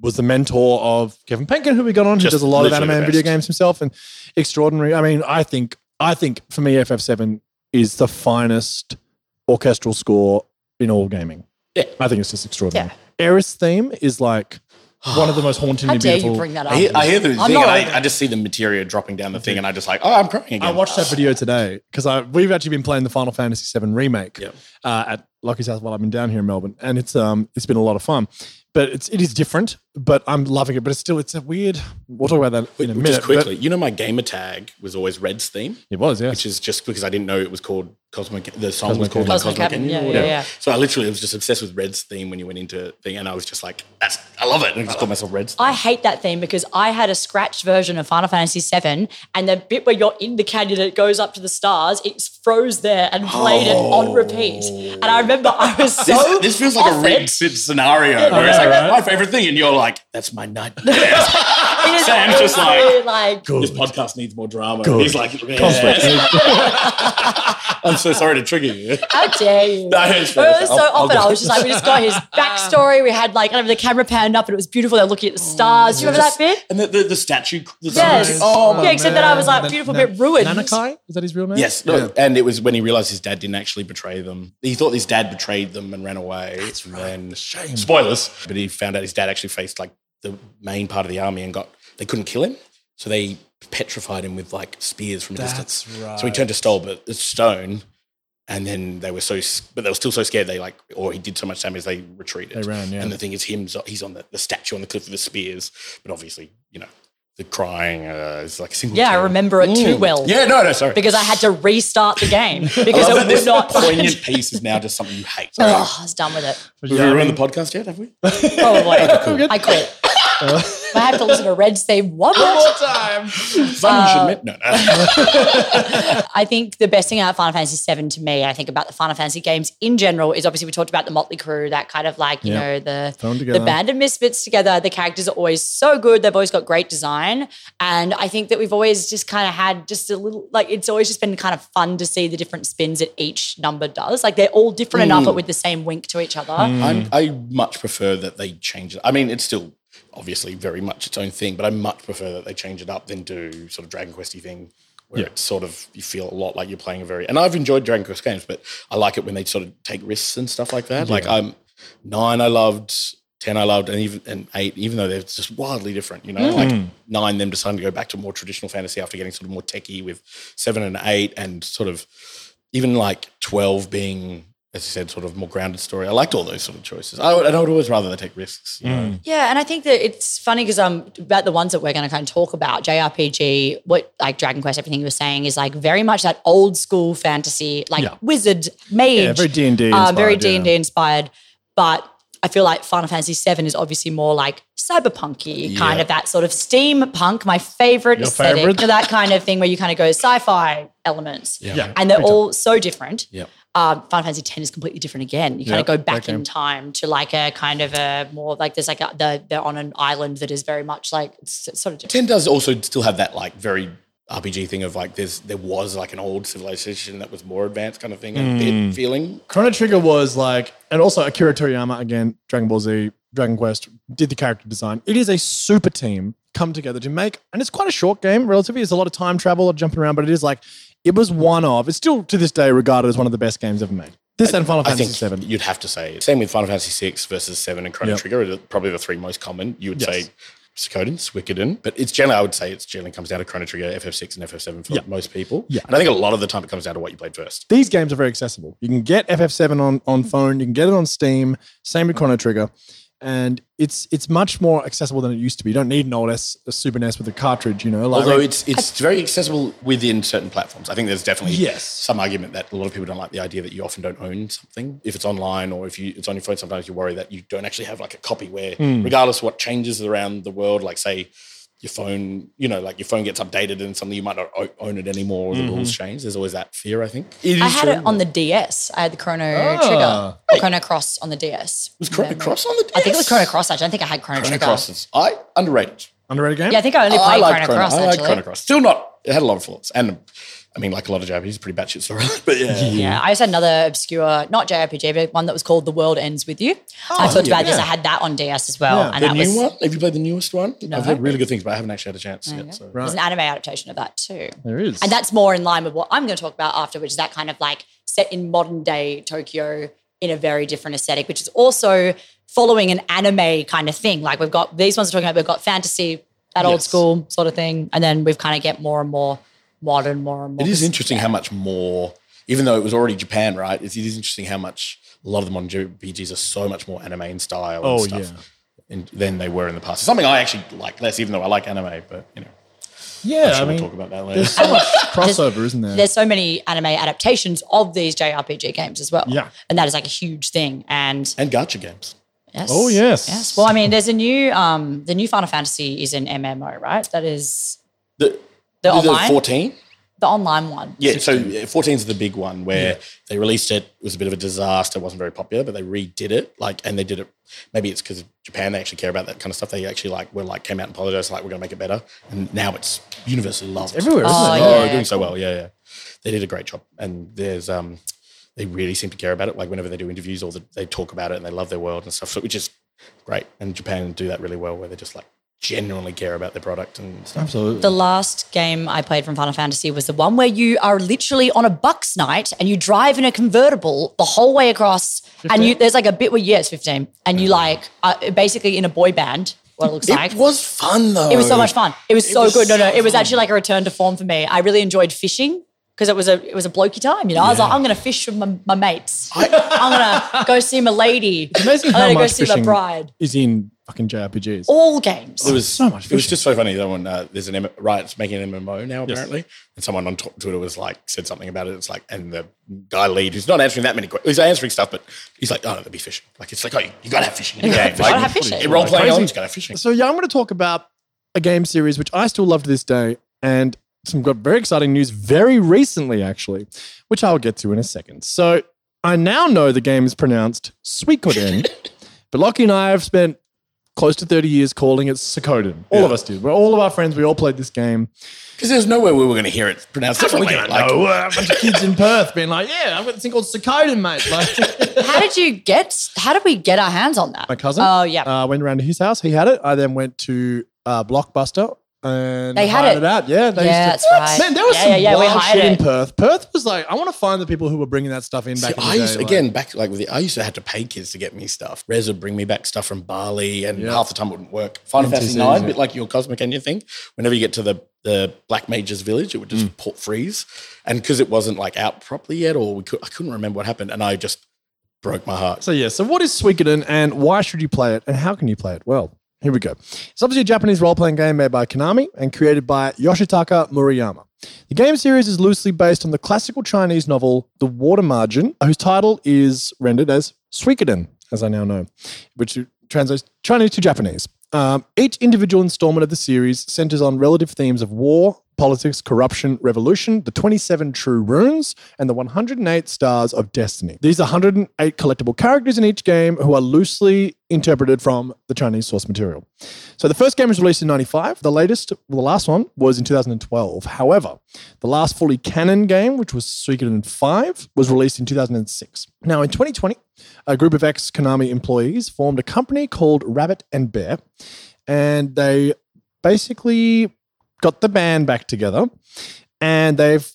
was the mentor of Kevin Penkin, who we got on, who does a lot of anime and video games himself, and extraordinary. I mean, I think, I think for me, FF7 is the finest orchestral score in all gaming. Yeah. I think it's just extraordinary. Aeris theme is like one of the most hauntingly How dare beautiful. you bring that up? I hear, I hear the I'm thing not and over I, I just see the materia dropping down the thing and I just like oh I'm crying again I watched that video today because I we've actually been playing the Final Fantasy VII remake Yep. uh, at Lucky's house while I've been down here in Melbourne, and it's um it's been a lot of fun. But it's it is different, but I'm loving it. But it's still it's a weird. We'll talk about that in a minute. just quickly but you know my gamer tag was always Red's theme it was yeah. which is just because I didn't know it was called Cosmic. The song was called Canyon. like Cosmic Cosmic Canyon, Canyon. yeah, yeah, yeah. So I literally was just obsessed with Red's theme when you went into thing, and I was just like, "That's I love it." And I just called myself Red's. Theme. I hate that theme because I had a scratched version of Final Fantasy VII, and the bit where you're in the canyon and it goes up to the stars, it froze there and played it on oh. repeat. And I remember I was so this, this feels like off a it. rigged sit- scenario where it's like right? my favorite thing, and you're like, "That's my nightmare." It is Sam's just like- honestly, like this podcast needs more drama. Good. He's like, "Yes." "I'm so sorry to trigger you." how dare you? No, it's it was so I'll- I'll often. I was just like, we just got his ah. backstory. We had like, kind of the camera panned up and it was beautiful. They're looking at the oh, stars. Do you remember that bit? And the, the, the statue. The Yes. Oh, oh yeah, except that I was like, Na- beautiful Na- bit ruined. Nanaki is that his real name? Yes, no, and it was when he realized his dad didn't actually betray them. He thought his dad betrayed them and ran away. That's right. And Shame. Spoilers. But he found out his dad actually faced like the main part of the army and got they couldn't kill him, so they petrified him with like spears from a distance. Right. So he turned to stone, but uh, stone. And then they were so, but they were still so scared. They like, or he did so much damage, they retreated. They ran, yeah. And the thing is, him, he's on the, the statue on the cliff with the spears, but obviously, you know, the crying uh, is like a single. Yeah, I remember it too Mm. well. Yeah, no, no, sorry. Because I had to restart the game I because love it that this would not. poignant piece is now just something you hate. Oh, I was done with it. Have we ruined the podcast yet? Have we? Probably. I quit. I have to listen to Red's theme one more More time. Fun, you. Uh, no, no. I think the best thing about Final Fantasy VII to me, I think about the Final Fantasy games in general, is obviously we talked about the Motley Crew, that kind of like, you Yeah. know, the the band of misfits together. The characters are always so good. They've always got great design. And I think that we've always just kind of had just a little, like, it's always just been kind of fun to see the different spins that each number does. Like, they're all different enough, mm. but with the same wink to each other. Mm. I'm, I much prefer that they change it. I mean, it's still obviously very much its own thing, but I much prefer that they change it up than do sort of Dragon Questy thing where Yeah. it's sort of you feel a lot like you're playing a very. And I've enjoyed Dragon Quest games, but I like it when they sort of take risks and stuff like that. Like I'm um, nine, I loved. 10 I loved and even and 8 even though they're just wildly different you know mm. like mm. 9 them deciding to go back to more traditional fantasy after getting sort of more techie with 7 and 8 and sort of even like 12 being as you said sort of more grounded story I liked all those sort of choices I would, and I would always rather they take risks you know? Yeah, and I think that it's funny because um about the ones that we're going to kind of talk about JRPG, what like Dragon Quest, everything you were saying is like very much that old school fantasy, like Yeah. wizard, mage, Yeah, very D&D uh, very D and D inspired. But I feel like Final Fantasy VII is obviously more like cyberpunky, kind Yeah. of that sort of steampunk. My favorite Your aesthetic, favorite? that kind of thing where you kind of go sci-fi elements, Yeah. and they're all so different. Yep. Um, Final Fantasy X is completely different again. You kind Yeah, of go that back in time to like a kind of a more like there's like a, the, they're on an island that is very much like it's, it's sort of different. 10 does also still have that like very RPG thing of like there's there was like an old civilization that was more advanced kind of thing and bit feeling Chrono Trigger was like, and also Akira Toriyama again, Dragon Ball Z, Dragon Quest, did the character design. It is a super team come together to make, and it's quite a short game relatively. There's a lot of time travel, a lot of jumping around, but it is like it was one of. It's still to this day regarded as one of the best games ever made. This and Final I Fantasy Seven. you'd have to say same with Final Fantasy 6 versus 7 and Chrono Yep. Trigger probably the three most common you would Yes. say Suikoden, Suikoden, but it's generally I would say it's generally comes down to Chrono Trigger, FF6 and FF7 for Yeah. most people. Yeah. And I think a lot of the time it comes down to what you played first. These games are very accessible. You can get FF7 on on phone. You can get it on Steam. Same with Chrono Trigger. And it's it's much more accessible than it used to be. You don't need an old S, a Super NES with a cartridge, you know. Like, Although it's it's very accessible within certain platforms. I think there's definitely Yes. some argument that a lot of people don't like the idea that you often don't own something. If it's online or if you it's on your phone, sometimes you worry that you don't actually have like a copy where Hmm. regardless of what changes around the world, like say your phone, you know, like your phone gets updated and suddenly you might not own it anymore or the rules change. There's always that fear, I think. It I had true. it on the DS. I had the Chrono Ah. Trigger, or Chrono Cross on the DS. Was Chrono Memory. Cross on the DS? I think it was Chrono Cross. Actually, I don't think I had Chrono, Chrono Trigger. Cross is I underrated. underrated game. Yeah, I think I only played like Chrono, Cross I like actually. Chrono Cross. Still not. It had a lot of flaws, and I mean, like a lot of JRPGs, pretty batshit story. but yeah, Yeah, I just had another obscure, not JRPG, but one that was called The World Ends With You. Oh, I talked yeah, about this. I had that on DS as well, Yeah. and The that new was one? Have you played the newest one? No. I've heard really good things, but I haven't actually had a chance yet. So. there's an anime adaptation of that too. There is. And that's more in line with what I'm going to talk about after, which is that kind of like set in modern day Tokyo in a very different aesthetic, which is also following an anime kind of thing. Like we've got these ones we're talking about, we've got fantasy, that old school sort of thing, and then we've kind of get more and more modern, more and more. It is interesting how much more, even though it was already Japan, right? It is interesting how much a lot of the modern JRPGs are so much more anime in style Oh, and stuff and, than they were in the past. It's something I actually like less, even though I like anime, but you know, yeah, I'm I mean, we'll talk about that later. there's so much crossover, isn't there? There's so many anime adaptations of these JRPG games as well. Yeah. And that is like a huge thing. And and gacha games. yes. Oh, yes. Yes. Well, I mean, there's a new um the new Final Fantasy is an MMO, right? That is The, the, online. 14? the online one. Yeah, so 14 is the big one where they released it. It was a bit of a disaster. It wasn't very popular, but they redid it. Like, and they did it. Maybe it's because Japan they actually care about that kind of stuff. They actually like were like came out and apologized, like we're gonna make it better. And now it's universally loved. everywhere, isn't Oh, it? Oh, yeah. they're doing so well. Yeah, yeah. They did a great job. And there's um they really seem to care about it. Like whenever they do interviews or the, they talk about it and they love their world and stuff. So which is great. And Japan do that really well where they're just like genuinely care about their product and stuff. Absolutely. The last game I played from Final Fantasy was the one where you are literally on a bucks night and you drive in a convertible the whole way across, and you there's like a bit where yeah, it's 15, and you like uh, basically in a boy band. What it looks like. It was fun though. It was so much fun. It was so was good. No, no, so it was fun. actually like a return to form for me. I really enjoyed fishing because it was a it was a blokey time. You know, I was like, I'm gonna fish with my, my mates. I'm gonna go see my lady. It's amazing I'm how gonna go much see my fishing bride. is in fucking JRPGs. All games. It was so much It was just so funny though when uh, there's an M- Riot's making an MMO now apparently, and someone on Twitter was like said something about it. It's like, and the guy lead who's not answering that many questions, he's answering stuff, but he's like, oh, no, there'll be fishing. Like it's like, oh, you, you gotta have fishing in the game. gotta have fishing. role playing Crazy. elements, gotta have fishing. So yeah, I'm going to talk about a game series which I still love to this day, and some got very exciting news very recently, actually, which I'll get to in a second. So I now know the game is pronounced Suikoden, but Lockie and I have spent close to 30 years calling it Suikoden. All of us did. We're all of our friends. We all played this game. Because there's nowhere we were going to hear it pronounced differently. Like, Like, no, uh, a bunch of kids in Perth being like, "Yeah, I've got this thing called Suikoden, mate." Like, How did you get? How did we get our hands on that? my cousin. Oh yeah. uh, went around to his house. He had it. I then went to uh, Blockbuster and They had it. it out. Yeah, they Yeah, used to, that's right. Man, there was Yeah, some yeah, yeah, we wild hired shit in it. Perth. Perth was like, I want to find the people who were bringing that stuff in See, back in the I day. used to, like- again back like with the, I used to have to pay kids to get me stuff. Rez would bring me back stuff from Bali, and Yeah. half the time it wouldn't work. Final Fantasy NTCs, Nine, yeah. bit like your Cosmic Enya thing. Whenever you get to the the Black Mages village, it would just Mm. port freeze, and because it wasn't like out properly yet, or we could, I couldn't remember what happened, and I just broke my heart. So yeah, so what is Suikoden and why should you play it and how can you play it? Well, here we go. It's obviously a Japanese role-playing game made by Konami and created by Yoshitaka Murayama. The game series is loosely based on the classical Chinese novel The Water Margin, whose title is rendered as Suikoden, as I now know, which translates Chinese to Japanese. Um, each individual installment of the series centers on relative themes of war, politics, corruption, revolution, the 27 true runes, and the 108 stars of destiny. These are 108 collectible characters in each game who are loosely interpreted from the Chinese source material. So the first game was released in 95. The latest, well, the last one was in 2012. However, the last fully canon game, which was Suikoden 5, was released in 2006. Now, in 2020, a group of ex Konami employees formed a company called Rabbit and Bear, and they basically got the band back together and they've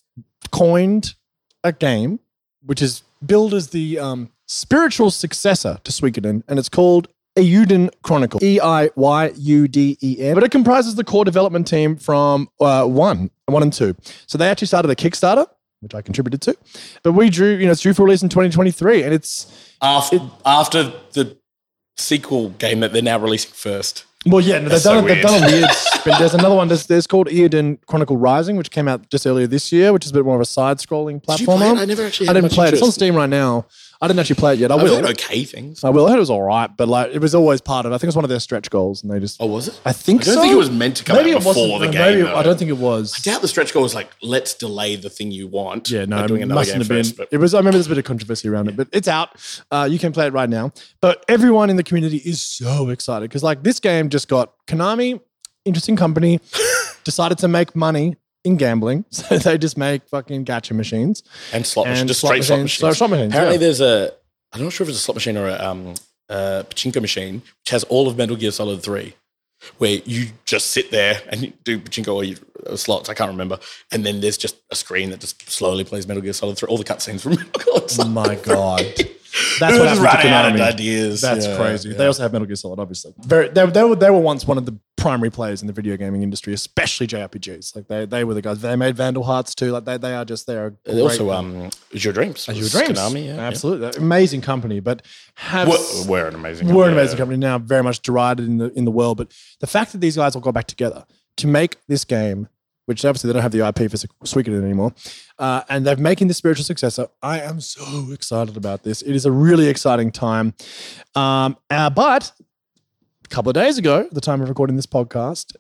coined a game which is billed as the um, spiritual successor to Suikoden, and it's called Eiyuden Chronicle. E I Y U D E N. But it comprises the core development team from uh, one, one and two. So they actually started a Kickstarter, which I contributed to. But we drew, you know, it's due for release in 2023, and it's After after the sequel game that they're now releasing first. Well, yeah, no, they've done so. They've done a weird spin. There's another one. There's, there's called Eiyuden Chronicle Rising, which came out just earlier this year, which is a bit more of a side-scrolling Did you platformer. play it? I never actually. I didn't play it. It's on. Steam right now. I didn't actually play it yet. I I've will. heard okay things. I will. I heard it was all right, but like it was always part of. I think it was one of their stretch goals, and they just. Oh, was it? I think I don't so. think it was meant to come maybe out it wasn't. before the no, game. Maybe though. I don't think it was. I doubt the stretch goal was like, let's delay the thing you want. Yeah, no, by doing it another mustn't game have been. first. But It was. I remember there's a bit of controversy around it, but it's out. Uh, you can play it right now. But everyone in the community is so excited because like this game just got Konami, interesting company, decided to make money in gambling, so they just make fucking gacha machines. and slot machines, and just slot straight slot machines. machines. So slot machines, Apparently, yeah. there's a. I'm not sure if it's a slot machine or a um, uh, pachinko machine, which has all of Metal Gear Solid Three, where you just sit there and you do pachinko or you, uh, slots. I can't remember, and then there's just a screen that just slowly plays Metal Gear Solid Three. All the cutscenes from Metal Gear Oh my god. That's what happened to running out of Konami. ideas. That's Yeah, crazy. yeah. They also have Metal Gear Solid, obviously. Very, they, they, were, they were once one of the primary players in the video gaming industry, especially JRPGs. Like they, they were the guys. They made Vandal Hearts too. Like they, they are just there. And also, um, Azure Dreams. Was Dreams, Konami, yeah, yeah. absolutely amazing company. But have We're, we're an amazing. we're an company, amazing yeah. company now, very much derided in the in the world. But the fact that these guys all got back together to make this game, which obviously they don't have the IP for Suikoden anymore, uh, and they're making the spiritual successor. I am so excited about this. It is a really exciting time. Um, uh, but a couple of days ago, the time of recording this podcast,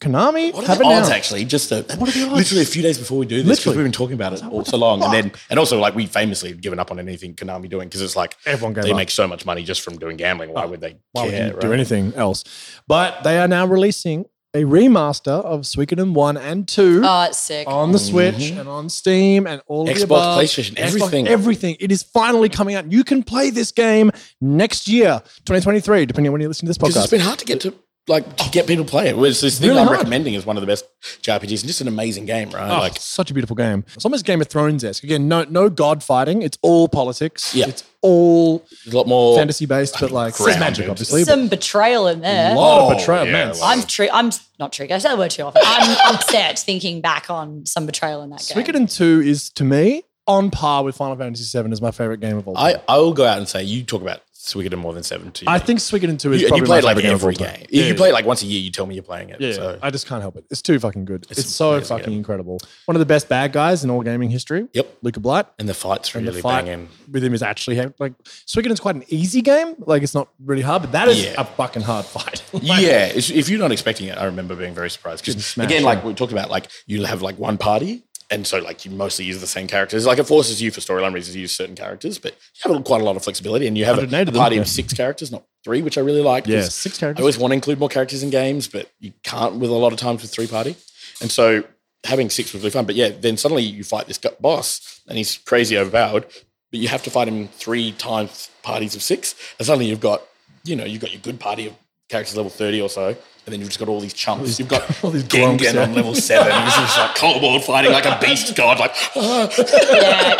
Konami What have the odds, actually? Just a, What are the odds? literally a few days before we do this, because we've been talking about it all so long, and then and also like we famously have given up on anything Konami doing because it's like Everyone they up. make so much money just from doing gambling. Why would they Why would care? you do anything else? But they are now releasing a remaster of Suikoden 1 and 2. Oh, it's sick. on the Switch mm-hmm. and on Steam and all of the Xbox, above. PlayStation, Xbox, everything. everything. It is finally coming out. You can play this game next year, 2023, depending on when you listen to this Because it's been hard to get to like to get people to play it. Whereas this thing Really I'm hard. recommending is one of the best JRPGs and just an amazing game, right? Oh, like such a beautiful game. It's almost Game of Thrones esque. Again, no no god fighting. It's all politics. Yeah. It's all there's a lot more fantasy based, but like there's magic, grounded. obviously. but Some betrayal in there. a lot Oh, of betrayal, yeah, man. like- I'm tri- I'm not triggered. I say the word too often. I'm upset thinking back on some betrayal in that game. Suikoden 2 is to me on par with Final Fantasy VII as my favorite game of all time. I, I will go out and say you talk about Suikoden more than seven to you? I think Suikoden 2 is you, probably you play like every game. You, Yeah, you yeah, play it like once a year. You tell me you're playing it. Yeah, so I just can't help it. It's too fucking good. It's, It's so fucking yeah. incredible. One of the best bad guys in all gaming history. Yep. Luca Blight. and the fights And really the fight banging. with him is actually like Suikoden's quite an easy game. Like it's not really hard, but that is Yeah. a fucking hard fight. yeah, it's, if you're not expecting it, I remember being very surprised. Because again, yeah. like we talked about, like you have like one party, and so like you mostly use the same characters. Like it forces you for storyline reasons to use certain characters, but you have quite a lot of flexibility, and you have a, a of them, party yeah. of six characters, not three, which I really like. yeah, six characters. I always want to include more characters in games, but you can't with a lot of times with three party. And so having six was really fun. But yeah, then suddenly you fight this boss and he's crazy overpowered, but you have to fight him three times parties of six. And suddenly you've got, you know, you've got your good party of characters level 30 or so. And then you've just got all these chumps. You've got all these Gengen yeah. on level seven. He's just like Kobold fighting like a beast god. Like, ah, Yeah.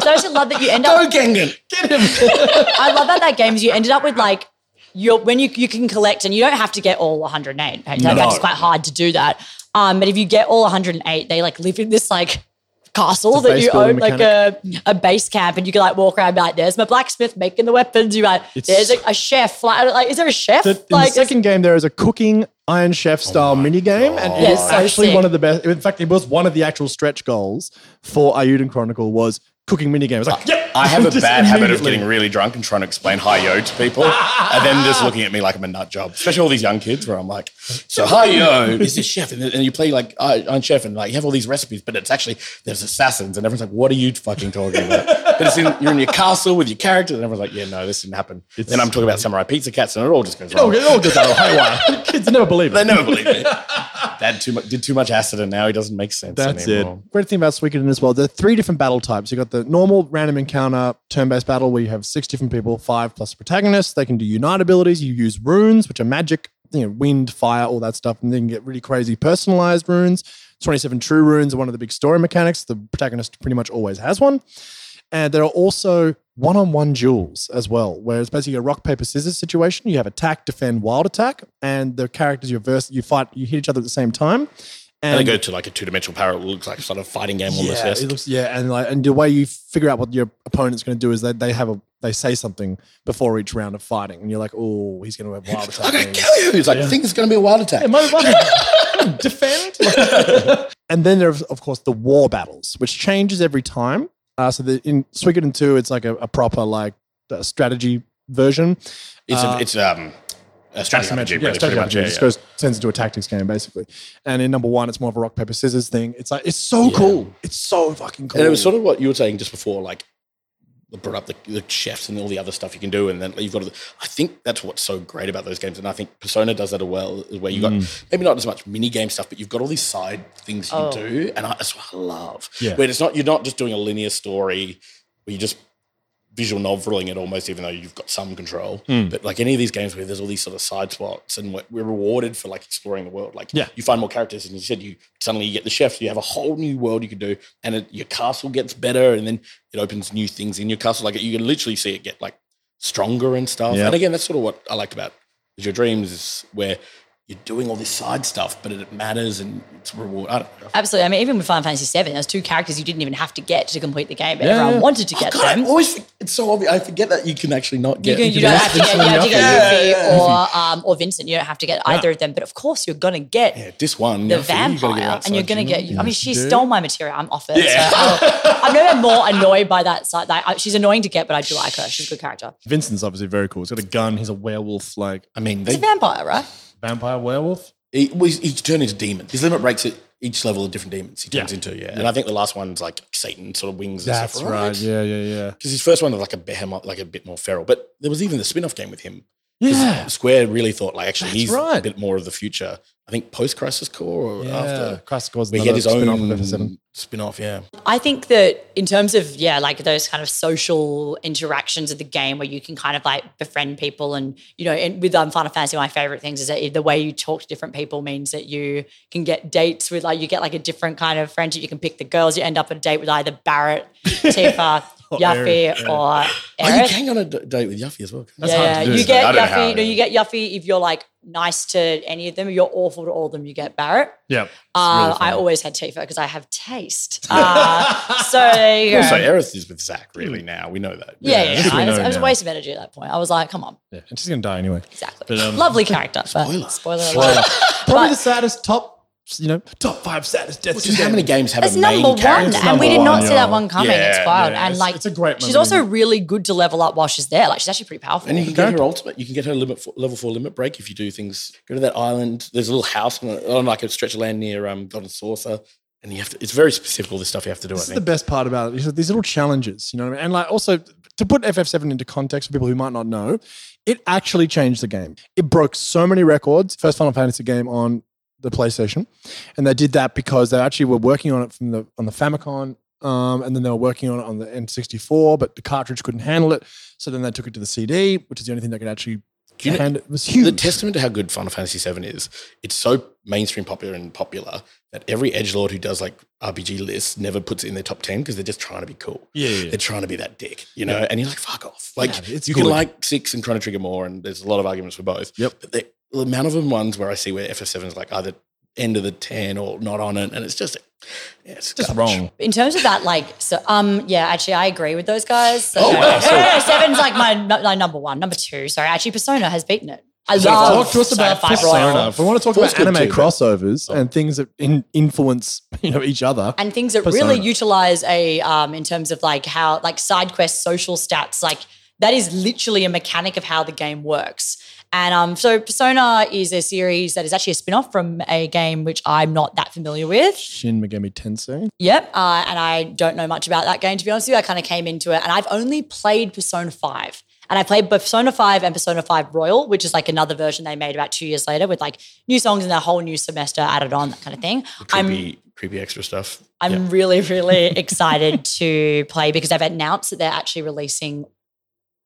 so I just love that you end up. go Gengen. Get him. I love that that is you ended up with like your when you you can collect and you don't have to get all 108. Right? No. That's quite hard to do that. Um, but if you get all 108, they like live in this like castle It's that you building own, like a, a base camp, and you can like walk around and be like, "There's my blacksmith making the weapons." You're like, It's- "There's a, a chef." Like, like, is there a chef? The- in like, the second game, there is a cooking Iron Chef oh style mini game, and Yeah, it's so actually sick. one of the best. In fact, it was one of the actual stretch goals for Eiyuden Chronicle was cooking mini games. Like, yep, I have a bad habit of getting really drunk and trying to explain Hai Yo to people, and then just looking at me like I'm a nut job. Especially all these young kids, where I'm like, "So Hai Yo is this chef?" And, and you play like I'm chef, and like you have all these recipes, but it's actually there's assassins, and everyone's like, "What are you fucking talking about?" But it's in, you're in your castle with your character, and everyone's like, "Yeah, no, this didn't happen." then I'm talking about samurai pizza cats, and it all just goes wrong. Oh, it all goes out haywire. Kids never believe it. They never believe it. Dad too much, did too much acid, and now he doesn't make sense That's anymore. it. Great thing about Suikoden as well. There are three different battle types. You got the normal random encounter turn-based battle where you have six different people, five plus protagonists. They can do unite abilities. You use runes, which are magic, you know, wind, fire, all that stuff, and then you get really crazy personalized runes. 27 true runes are one of the big story mechanics. The protagonist pretty much always has one. And there are also one-on-one duels as well, where it's basically a rock paper scissors situation. You have attack, defend, wild attack, and the characters you verse, you fight, you hit each other at the same time. And they go to like a two dimensional parallel, looks like sort of fighting game almost. yeah, yes. it looks yeah, and like and the way you figure out what your opponent's going to do is that they have a they say something before each round of fighting, and you're like, oh, he's going to have wild attack. I'm gonna kill you. He's like, I think it's gonna be a wild attack. defend. and then there's of course the war battles, which changes every time. Uh, so the, in Suikoden 2, it's like a, a proper like uh, strategy version. It's Uh, a, it's um a strategy RPG, yeah, really, strategy pretty much. RPG. Yeah, It just yeah. goes turns into a tactics game basically. And in number one, it's more of a rock paper scissors thing. It's like it's so Yeah. cool. It's so fucking cool. And it was sort of what you were saying just before, like brought up the, the chefs and all the other stuff you can do, and then you've got. To, I think that's what's so great about those games, and I think Persona does that as well. Where you got Mm. maybe not as much mini game stuff, but you've got all these side things you Oh. do, and I, that's what I love. Yeah. Where it's not you're not just doing a linear story, where you just visual noveling it almost, even though you've got some control. Mm. But like any of these games where there's all these sort of side spots, and we're, we're rewarded for like exploring the world. Like Yeah. you find more characters, and you said you suddenly you get the chefs. You have a whole new world you can do, and it, your castle gets better, and then it opens new things in your castle. Like you can literally see it get like stronger and stuff. Yeah. And again, that's sort of what I liked about Azure Dreams, is where you're doing all this side stuff, but it matters and it's reward. I don't know. Absolutely. I mean, even with Final Fantasy VII, there's two characters you didn't even have to get to complete the game, but Yeah, everyone wanted to get God, I them. always it's so obvious. I forget that you can actually not You, get. can, you can don't get have to get, you Vincent have to get Yuffie. Yuffie Yeah. or um, or Vincent. You don't have to get either of them, but of course you're gonna get yeah, this one. the Yuffie, you vampire, outside and you're gonna you. get. I mean, she you stole my materia. I'm off it. Yeah. So I'll- I've never been more annoyed by that side. Like, she's annoying to get, but I do like her. She's a good character. Vincent's obviously very cool. He's got a gun. He's a werewolf, like I mean, It's they, a vampire, right? Vampire werewolf. he, well, he's, he's turned into demon. His limit breaks at each level of different demons he turns Yeah. into. Yeah. and I think the last one's like Satan sort of wings. That's and stuff, right. Yeah, yeah, yeah. Because his first one was like a behemoth, like a bit more feral. But there was even the spin-off game with him. Yeah. Square really thought like actually That's he's right. a bit more of the future. I think post Crisis Core or Yeah. after. Christ God's Where he had his spin-off own of FF7. spin-off, yeah. I think that in terms of yeah, like those kind of social interactions of the game where you can kind of like befriend people and you know, and with um, Final Fantasy, my favorite things is that the way you talk to different people means that you can get dates with like you get like a different kind of friendship. You can pick the girls. You end up on a date with either Barret, Tifa, Or Yuffie, Aerith, yeah. or Oh, you can go on a d- date with Yuffie as well. That's yeah, hard to do, you get I how Yuffie. No, you get Yuffie if you're like nice to any of them. You're awful to all of them. You get Barret. Yeah. Uh, really I always had Tifa because I have taste. Uh, so there you go. Also, Aerith is with Zack, really, now. We know that. yeah, yeah, I think we I was, know it was a waste of energy at that point. I was like, come on, Yeah, and she's gonna die anyway. exactly. But, um, Lovely character. but Spoiler. Spoiler Spoiler. Probably But- the saddest top, you know, top five saddest deaths. Which is how many games have It's a main number one, character? and we did not one, see that one coming. it's Yeah, wild, yeah, and it's- like it's a great She's also really good to level up while she's there. Like she's actually pretty powerful. And you can get her ultimate. You can get her limit four, level four limit break if you do things. Go to that island. There's a little house on, on like a stretch of land near um, Golden Saucer, and you have to. It's very specific. All this stuff you have to do. This I is the best part about it. is These little challenges, you know what I mean? And like also to put FF7 into context for people who might not know, it actually changed the game. It broke so many records. First Final Fantasy game on the PlayStation, and they did that because they actually were working on it from the on the Famicom, um, and then they were working on it on the N64, but the cartridge couldn't handle it. So then they took it to the CD, which is the only thing that could actually Do you know- handle. It was huge. The testament to how good Final Fantasy VII is, it's so mainstream popular and popular that every edge lord who does like RPG lists never puts it in their top ten because they're just trying to be cool. yeah, yeah, yeah. They're trying to be that dick, you know. And you're like, fuck off. Like Yeah, it's you good. can like six and Chrono Trigger more, and there's a lot of arguments for both. Yep. But the, the amount of them ones where I see where FF7 is like either end of the ten or not on it, and it's just yeah, it's just garbage. wrong. in terms of that, like, so, um, yeah, actually, I agree with those guys. So, Oh, wow. no, no, no, Seven's like my, my number one, number two. Sorry, actually, Persona has beaten it. I Persona love Talk to us about Persona 5 Persona. Royal. If we want to talk Four's about anime too, but- crossovers and things that in, influence, you know, each other. and things that Persona. really utilize a um in terms of like how like side quest social stats like that is literally a mechanic of how the game works and um so persona is a series that is actually a spin-off from a game which i'm not that familiar with Shin Megami Tensei. yep uh, and i don't know much about that game to be honest with you i kind of came into it and i've only played persona 5 and I played Persona 5 and Persona 5 Royal, which is like another version they made about two years later with like new songs and a whole new semester added on, that kind of thing. I'm Creepy, creepy extra stuff. I'm Yeah. really, really excited to play because they've announced that they're actually releasing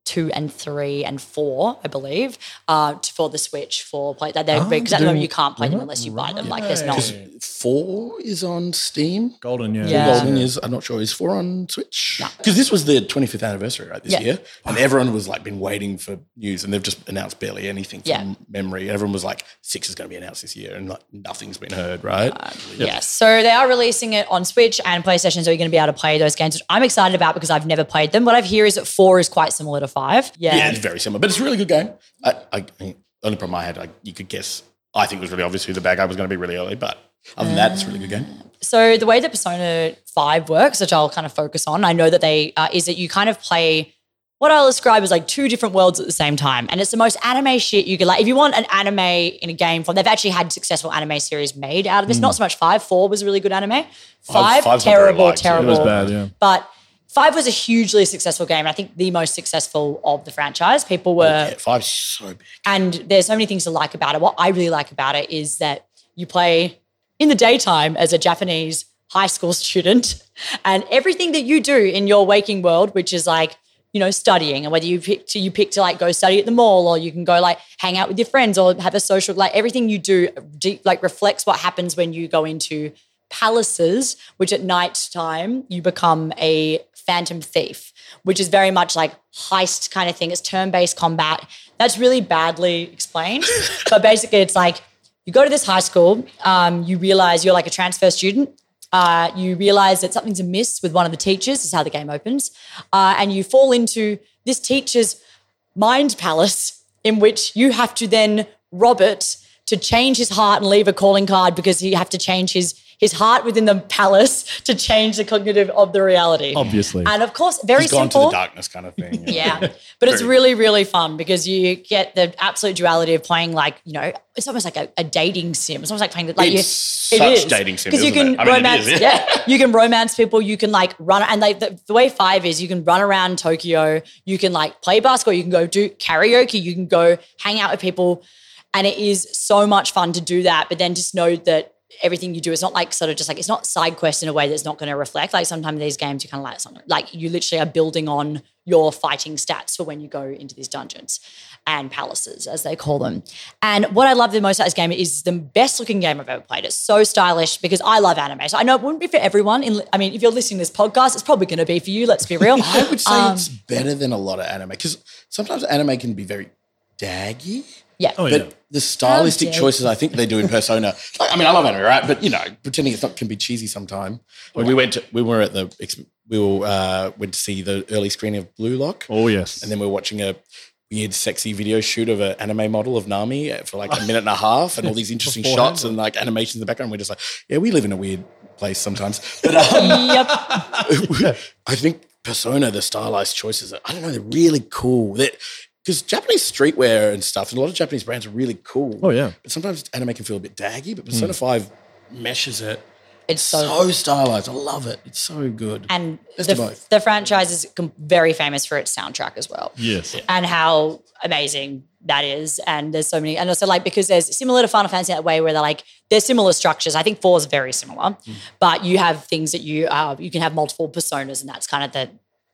two and three and four, I believe, uh, t- for the Switch for play that they're Oh, because at the moment you can't play them unless you buy them. Like there's not. Four is on Steam. Golden, yeah. Yeah. Golden is, I'm not sure, is four on Switch? No. Because this was the 25th anniversary, right, this Yeah. year. And everyone was like, been waiting for news and they've just announced barely anything from Yeah. memory. Everyone was like, six is going to be announced this year and like nothing's been heard, right? Yes. So they are releasing it on Switch and PlayStation, so you're going to be able to play those games, which I'm excited about because I've never played them. What I've heard is that four is quite similar to five. Yeah. yeah, it's very similar, but it's a really good game. I, I, I the only problem I had, I, you could guess, I think it was really obvious who the bad guy was going to be really early, but other than that, it's a really good game. So the way that Persona 5 works, which I'll kind of focus on, I know that they uh, is that you kind of play what I'll describe as like two different worlds at the same time. And it's the most anime shit you could like. If you want an anime in a game form, they've actually had successful anime series made out of this. Not so much five. Four was a really good anime. Five, five's not very terrible, liked, yeah. It was bad, yeah. But five was a hugely successful game. I think the most successful of the franchise. People were oh, Yeah, five's so big. and there's so many things to like about it. What I really like about it is that you play in the daytime as a Japanese high school student, and everything that you do in your waking world, which is like, you know, studying, and whether you pick to you pick to like go study at the mall, or you can go like hang out with your friends, or have a social like everything you do like reflects what happens when you go into palaces, which at night time you become a phantom thief, which is very much like heist kind of thing. It's turn-based combat. That's really badly explained, but basically it's like you go to this high school, um, you realize you're like a transfer student. Uh, you realize that something's amiss with one of the teachers. Is how the game opens, uh, and you fall into this teacher's mind palace in which you have to then rob it to change his heart and leave a calling card because you have to change his his heart within the palace to change the cognitive of the reality. Obviously. And of course, very He's gone simple. to the darkness kind of thing. Yeah. But it's really, really fun because you get the absolute duality of playing like, you know, it's almost like a, a dating sim. It's almost like playing like It's you, such dating sim, Because you can it? I mean, romance is, yeah. yeah. You can romance people, you can like run and like the, the way five is you can run around Tokyo, you can like play basketball, you can go do karaoke, you can go hang out with people. And it is so much fun to do that. But then just know that everything you do is not like sort of just like it's not side quest in a way that's not going to reflect. Like sometimes these games you kind of like something like you literally are building on your fighting stats for when you go into these dungeons and palaces as they call them. And what I love the most about this game is the best looking game I've ever played. It's so stylish because I love anime. So I know it wouldn't be for everyone. In, I mean, if you're listening to this podcast, it's probably going to be for you. Let's be real. I would say Um, it's better than a lot of anime because sometimes anime can be very daggy. Yeah. Oh, yeah. But the stylistic dare choices I think they do in Persona, like, I mean, I love anime, right? But you know, pretending it's not can be cheesy sometime. When we went, to, we were at the, we were, uh, went to see the early screening of Blue Lock, oh, yes. and then we were watching a weird, sexy video shoot of an anime model of Nami for like a minute and a half, and all these interesting Beforehand, shots and like animations in the background. We're just like, yeah, we live in a weird place sometimes. But um, Yep. I think Persona, the stylized choices, I don't know, they're really cool. That because Japanese streetwear and stuff, and a lot of Japanese brands are really cool. Oh, yeah. But sometimes anime can feel a bit daggy, but Persona 5 meshes it. It's so So stylized. I love it. It's so good. and the, of both. the franchise is very famous for its soundtrack as well. yes. and how amazing that is. And there's so many, and also like because there's similar to Final Fantasy that way where they're like they're similar structures. I think four is very similar, but you have things that you uh, you can have multiple personas, and that's kind of the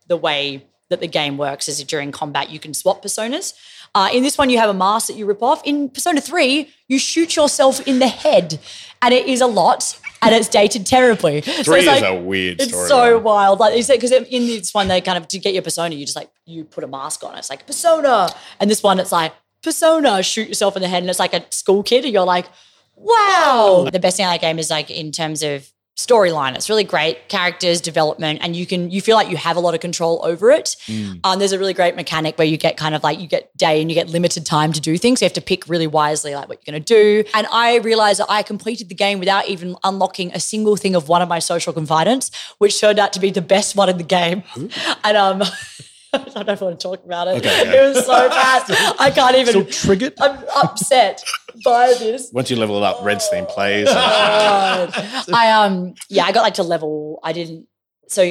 the way that the game works. Is during combat you can swap personas. Uh, in this one, you have a mask that you rip off. In Persona 3, you shoot yourself in the head, and it is a lot, and it's dated terribly. So Three it's is like- a weird it's so wild. Like because in this one they kind of to get your persona, you just like you put a mask on. It's like persona, and this one it's like persona. Shoot yourself in the head, and it's like a school kid, and you're like, wow. The best thing on that game is like in terms of storyline. It's really great characters development, and you can you feel like you have a lot of control over it. Um, there's a really great mechanic where you get kind of like you get day and you get limited time to do things. So you have to pick really wisely like what you're going to do. And I realized that I completed the game without even unlocking a single thing of one of my social confidants, which turned out to be the best one in the game. And um. I don't even want to talk about it. Okay, okay. It was so bad. I can't even. Still triggered? I'm upset by this. Once you level it up, Red's theme plays. God. I um yeah, I got like to level. I didn't. So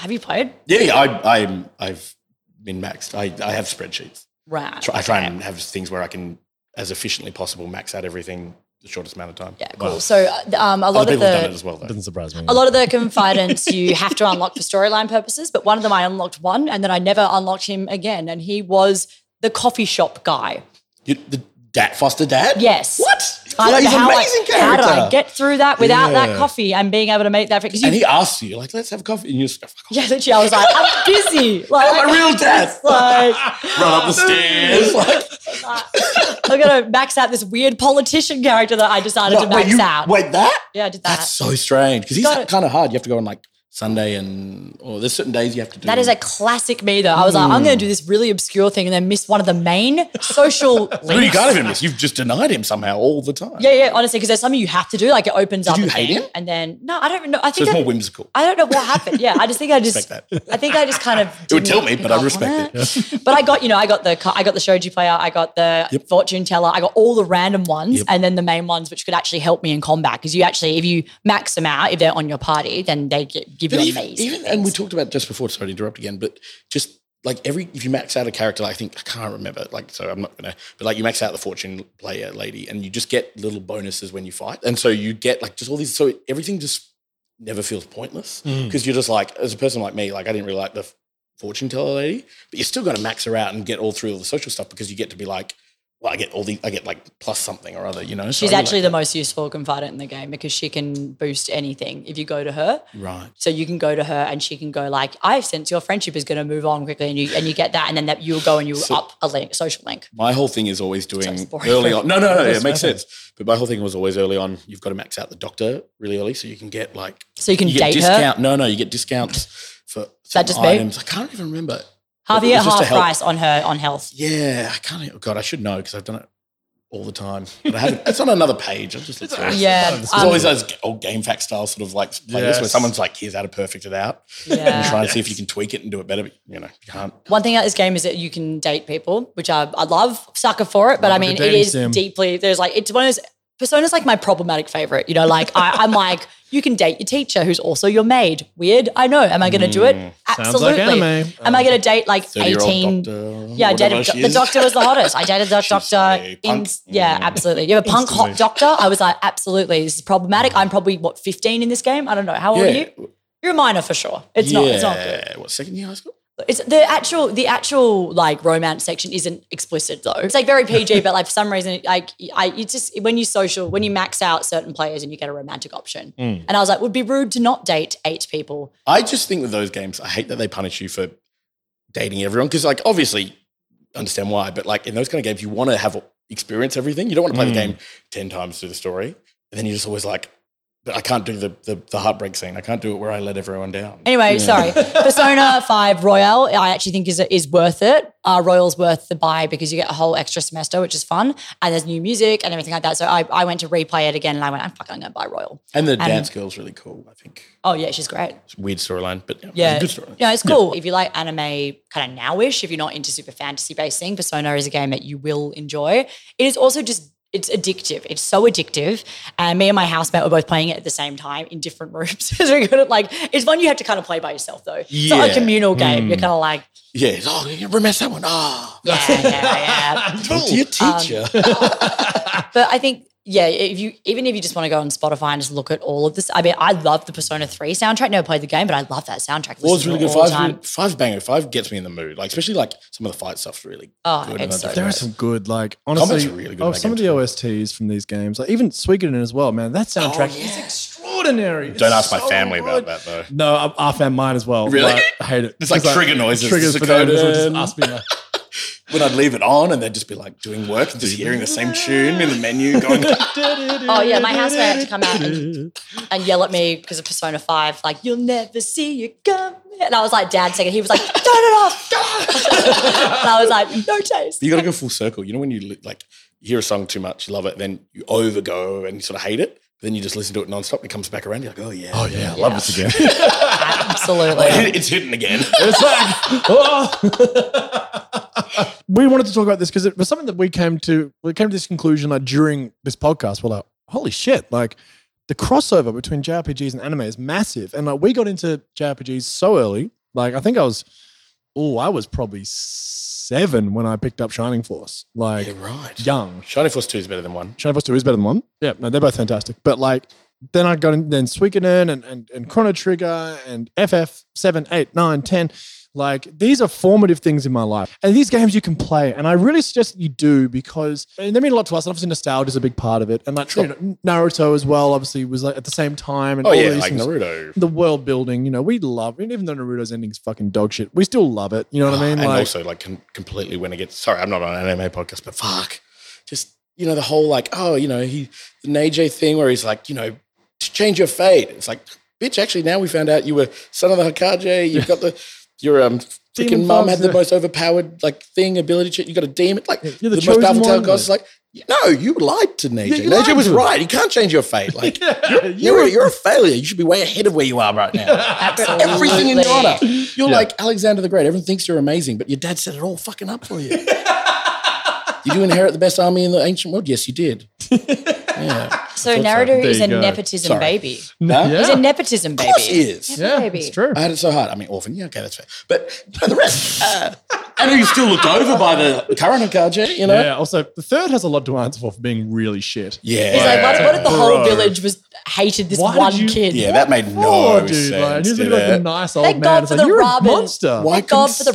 have you played? yeah, yeah, I, I'm, I've been maxed. I, I have spreadsheets. Right. I try and have things where I can, as efficiently possible, max out everything the shortest amount of time. Yeah, cool. Wow. So uh, um, a Other lot of people have done it the as well, though. Doesn't surprise me. a lot of the confidants you have to unlock for storyline purposes, but one of them I unlocked one, and then I never unlocked him again, and he was the coffee shop guy. You, the dad, foster dad? Yes. What? I don't He's know an how, I, amazing how did I character. get through that without that coffee and being able to make that because you And he asks you, like, let's have coffee. And you just go, fuck off. yeah, literally, I was like, I'm busy. Like, I'm a real dad. like Run up the stairs. Like, I'm gonna max out this weird politician character that I decided to max wait, you- out. Wait, that? Yeah, I did that. That's so strange. Because he's kind of hard. You have to go on like Sunday and, or there's certain days you have to do. That is a classic me, though. I was like, I'm going to do this really obscure thing and then miss one of the main social links. Who you can't even miss. You've just denied him somehow all the time. Yeah, yeah, honestly, because there's something you have to do. Like it opens up. you hate him? And then no, I don't know. I So think it's I, more whimsical. I don't know what happened. Yeah, I just think I just. I think I just kind of. It would tell me, but I respect it. But I got, you know, I got the I got the shogi player, I got the Yep. fortune teller, I got all the random ones, Yep. and then the main ones which could actually help me in combat. Because you actually, if you max them out, if they're on your party, then they get, give But you even, amazing. even and we talked about just before, sorry to interrupt again, but just like every if you max out a character, I think I can't remember, like so I'm not gonna, but like you max out the fortune player lady, and you just get little bonuses when you fight, and so you get like just all these, so everything just never feels pointless Mm. because you're just like as a person like me, like I didn't really like the fortune teller lady, but you're still gonna max her out and get all through all the social stuff because you get to be like, well, I get all the, I get like plus something or other, you know. She's really actually like the most useful confidant in the game because she can boost anything if you go to her. right. So you can go to her and she can go like, I sense your friendship is going to move on quickly, and you and you get that, and then that you'll go and you So- up a link, social link. My whole thing is always doing boring. early on. No, no, no, yeah, it makes sense. But my whole thing was always early on. You've got to max out the doctor really early, so you can get like So you can you get date her. discount. No, no, you get discounts for some just me? items. I can't even remember. Half But you it get was just to half price on her on health. Yeah, I can't. even- God, I should know because I've done it all the time. But I haven't. it's on another page. I just looked through it. Yeah, There's um, always those old game fact style sort of like playlists where Yes. someone's like, "Here's how to perfect it out," yeah. and yeah. try and see if you can tweak it and do it better. But you know, you can't. One thing about this game is that you can date people, which I, I love, sucker for it. But Love I a mean, good it dating is sim. deeply. There's like it's one of those. Persona's like my problematic favorite. You know, like I, I'm like, you can date your teacher who's also your maid. Weird, I know. Am I going to do it? Sounds Absolutely. like anime. Am I going to date like 18? Yeah, I dated the doctor was the hottest. I dated the doctor. In, yeah, Mm. absolutely. You have a punk hot doctor. I was like, absolutely. This is problematic. I'm probably what 15 in this game. I don't know. How old are you? You're a minor for sure. It's not. It's not good. Yeah. What second year high school? It's the actual the actual like romance section isn't explicit though. It's like very PG, but like for some reason, like I you just when you social when you max out certain players and you get a romantic option, Mm. and I was like, would be rude to not date eight people. I just think with those games, I hate that they punish you for dating everyone because, like, obviously, understand why, but like in those kind of games, you want to have experience everything. You don't want to play Mm. the game ten times through the story, and then you're just always like, I can't do the, the the heartbreak scene. I can't do it where I let everyone down. Anyway, sorry. Persona 5 Royal, I actually think is is worth it. Uh, Royal's worth the buy because you get a whole extra semester, which is fun. And there's new music and everything like that. So I, I went to replay it again and I went, I'm fucking going to buy Royal. And the dance girl's really cool. I think Oh, yeah, she's great. it's a weird storyline, but yeah, Yeah. it's a good storyline. Yeah, it's cool. If you like anime kind of nowish, if you're not into super fantasy based thing, Persona is a game that you will enjoy. It is also just it's addictive. It's so addictive. And me and my housemate were both playing it at the same time in different rooms. so we couldn't like it's one you have to kind of play by yourself though. It's not a communal game. You're kind of like, Yeah. it's, Oh, you remember that one? Ah, yeah, yeah, yeah. talk to your teacher. But I think, yeah, if you even if you just want to go on Spotify and just look at all of this, I mean, I love the Persona 3 soundtrack. Never played the game, but I love that soundtrack. Well, it's Listen really good. it all the Five, time. five banger. Five gets me in the mood. Like especially like some of the fight stuff's really Oh, good. it's so There don't- are some good, like honestly, really good oh, some of the. OSTs from these games, like even Suikoden as well, man. That oh, soundtrack Oh, is extraordinary. Don't ask my family good. about that though. No, I, I found mine as well. Really? Like, I hate it. It's like trigger noises. Triggers for them. so just Suikoden. ask me that. When I'd leave it on and they'd just be like doing work and just hearing the same tune in the menu going. Oh yeah, my housemate had to come out and, and yell at me because of Persona Five, like "You'll never see you coming," and I was like, "Dad, second." He was like, "Turn it off!" and I was like, "No taste." you got to go full circle. You know when you like hear a song too much, you love it, then you overgo and you sort of hate it. Then you just listen to it nonstop. And it comes back around. You're like, oh yeah, Oh yeah, I love this again. Absolutely. it's hitting again. It's like, oh. we wanted to talk about this because it was something that we came to. We came to this conclusion like during this podcast. We're like, holy shit! Like the crossover between JRPGs and anime is massive, and like we got into JRPGs so early. Like I think I was, oh, I was probably seven when I picked up Shining Force. Like yeah, right. young. Shining Force Two is better than one. Shining Force 2 is better than one. Yeah, no, they're both fantastic. But like, then I got in, then Suikoden and, and, and Chrono Trigger and FF 7, 8, 9, 10. Like, these are formative things in my life. And these games you can play. And I really suggest that you do because and they mean a lot to us. And obviously, nostalgia is a big part of it. And like, you know, Naruto as well, obviously, was like at the same time. And Oh all yeah, these like things. Naruto. The world building, you know, we love it. Even though Naruto's ending is fucking dog shit, we still love it. You know what I ah, mean? and Like, also like com- completely when it gets sorry, I'm not on an anime podcast, but fuck, just you know the whole like oh you know he the Neji thing where he's like you know change your fate. It's like bitch, actually now we found out you were son of the Hokage. You've got the your um freaking mum had the yeah. most overpowered like thing ability. Shit, you got a demon like You're the the, most powerful one. like no, you lied to you Neji lied was right. You can't change your fate. Like Yeah, you're, a, you're a failure. You should be way ahead of where you are right now. Absolutely. Everything in your honor. You're Yeah. like Alexander the Great. Everyone thinks you're amazing, but your dad set it all fucking up for you. did you inherit the best army in the ancient world? Yes, you did. Yeah. So so. Naruto There is you a go. nepotism Sorry. baby. Huh? He's a nepotism baby. Of course he is. yeah, baby. it's true. I had it so hard. I mean, orphan. Yeah, okay, that's fair. But, but the rest, uh, and he's still looked over by the current Hokage, you know? Yeah. Also, the third has a lot to answer for for being really shit. Yeah. He's like, what, what if the whole Bro. village was hated this Why one you- kid? Yeah, that made no Oh, dude, sense. like, he's did like a nice old Thank man. God It's for like, the you're ramen. a monster. Why Thank God for the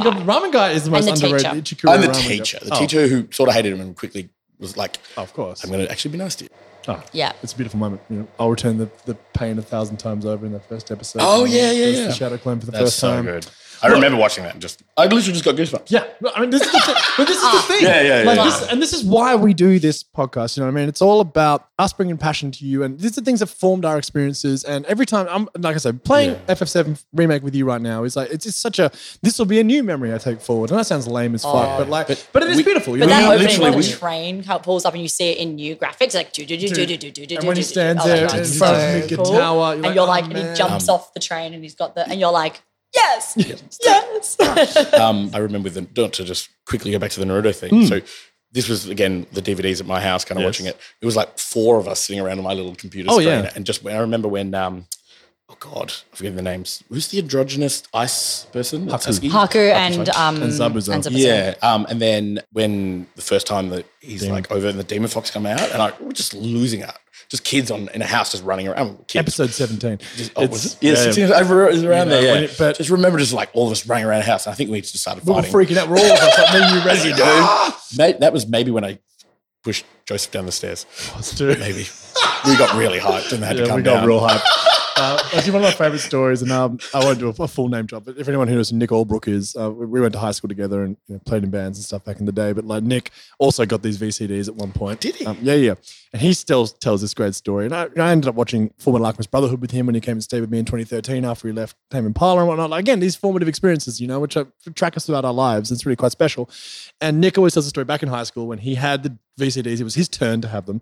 ramen. Think of ramen guy is the most And the underrated. teacher. Ichiraku I'm the ramen guy. teacher. The Oh, teacher who sort of hated him and quickly was like, Oh, of course. I'm going to actually be nice to you. Oh, Yeah. it's a beautiful moment. You know, I'll return the, the pain a thousand times over in that first episode. Oh, yeah, yeah, there's yeah. The Shadow Clone for the That's first so time. good. I remember watching that and just, I literally just got goosebumps. Yeah, no, I mean, this is the thing. But this is the thing. Yeah, yeah, Like yeah. this, and this is why we do this podcast. You know what I mean? It's all about us bringing passion to you, and these are things that formed our experiences. And every time I'm, like I said, playing FF7 remake with you right now is like it's just such a. This will be a new memory I take forward, and that sounds lame as fuck, but like, but, but it is we- beautiful. You But know? that opening literally- when the we- train how it pulls up and you see it in new graphics, like do do do do do do do do. And when he do, do, stands do. Oh my there in front of so Midgard cool. Tower, and you're oh, like, and he jumps Um, off the train and he's got the, and you're like, yes, yes. um, I remember with the, not to just quickly go back to the Naruto thing. So this was again the DVDs at my house, kind of Yes. watching it. It was like four of us sitting around on my little computer Oh, screen, yeah. and just I remember when. Um, Oh God, I forget the names. Who's the androgynous ice person? Haku. Sasuke? Haku and sorry. um And Zabuza. and Zabuza. Yeah, um, and then when the first time that he's Demon. like over and the demon fox come out, and I we're just losing it. Just kids on in a house just running around. Oh, kids. Episode 17. Oh, was it? Yeah, 16 over, it was around You know, there. Yeah. it- but- just remember, just like all of us running around the house. And I think we just started fighting. We were freaking out. We're all of us like me, you, Resi. you. Mate, that was maybe when I pushed Joseph down the stairs. Dude. Maybe we got really hyped and they had to Yeah, come we got down. real hype. Uh, actually, one of my favorite stories, and um, I won't do a, a full name drop, but if anyone who knows who Nick Allbrook is, uh, we we went to high school together and you know, played in bands and stuff back in the day. But like Nick also got these VCDs at one point. Did he? Um, yeah, yeah. And he still tells this great story. And I, I ended up watching Fullmetal Alchemist Brotherhood with him when he came and stayed with me in 2013 after he left Tame Impala and whatnot. Like, again, these formative experiences, you know, which are, track us throughout our lives. It's really quite special. And Nick always tells the story back in high school when he had the VCDs, it was his turn to have them.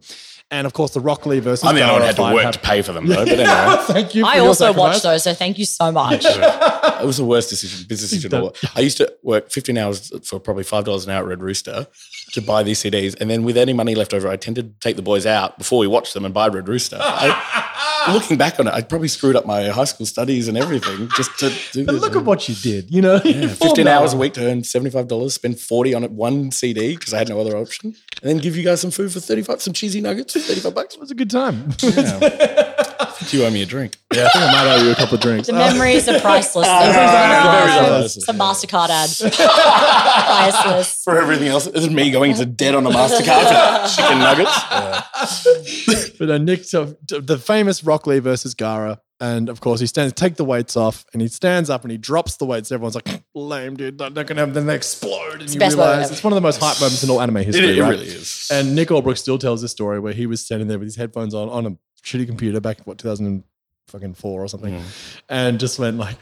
And of course, the Rock Lee versus I'm the only one who Gaara had to fight work to pay for them, though. But anyway, Thank you. For I your also sacrifice. watched those, so thank you so much. it was the worst decision, business decision. done- of all. I used to work 15 hours for probably five dollars an hour at Red Rooster to buy these CDs, and then with any money left over, I tended to take the boys out before we watched them and buy Red Rooster. I, looking back on it, I probably screwed up my high school studies and everything just to do But this. look at what you did, you know? Yeah, 15 hours a week to earn $75, spend 40 on it, one CD because I had no other option, and then give you guys some food for 35, some cheesy nuggets for 35 bucks. It was a good time. Do you owe me a drink. yeah, I think I might owe you a couple of drinks. The memories are priceless. very Oh, priceless. Some MasterCard ad. priceless. For everything else, this is me going to debt on a MasterCard for chicken nuggets. But uh, Nick, so the famous Rock Lee versus Gaara, and of course he stands, take the weights off, and he stands up and he drops the weights. Everyone's like, "Lame, dude! They're not gonna have." Then they explode, and the you best moment realize ever. it's one of the most hype moments in all anime history. It, it right? really is. And Nick Allbrook still tells this story where he was standing there with his headphones on on a shitty computer back in what 2004 or something, mm. and just went like.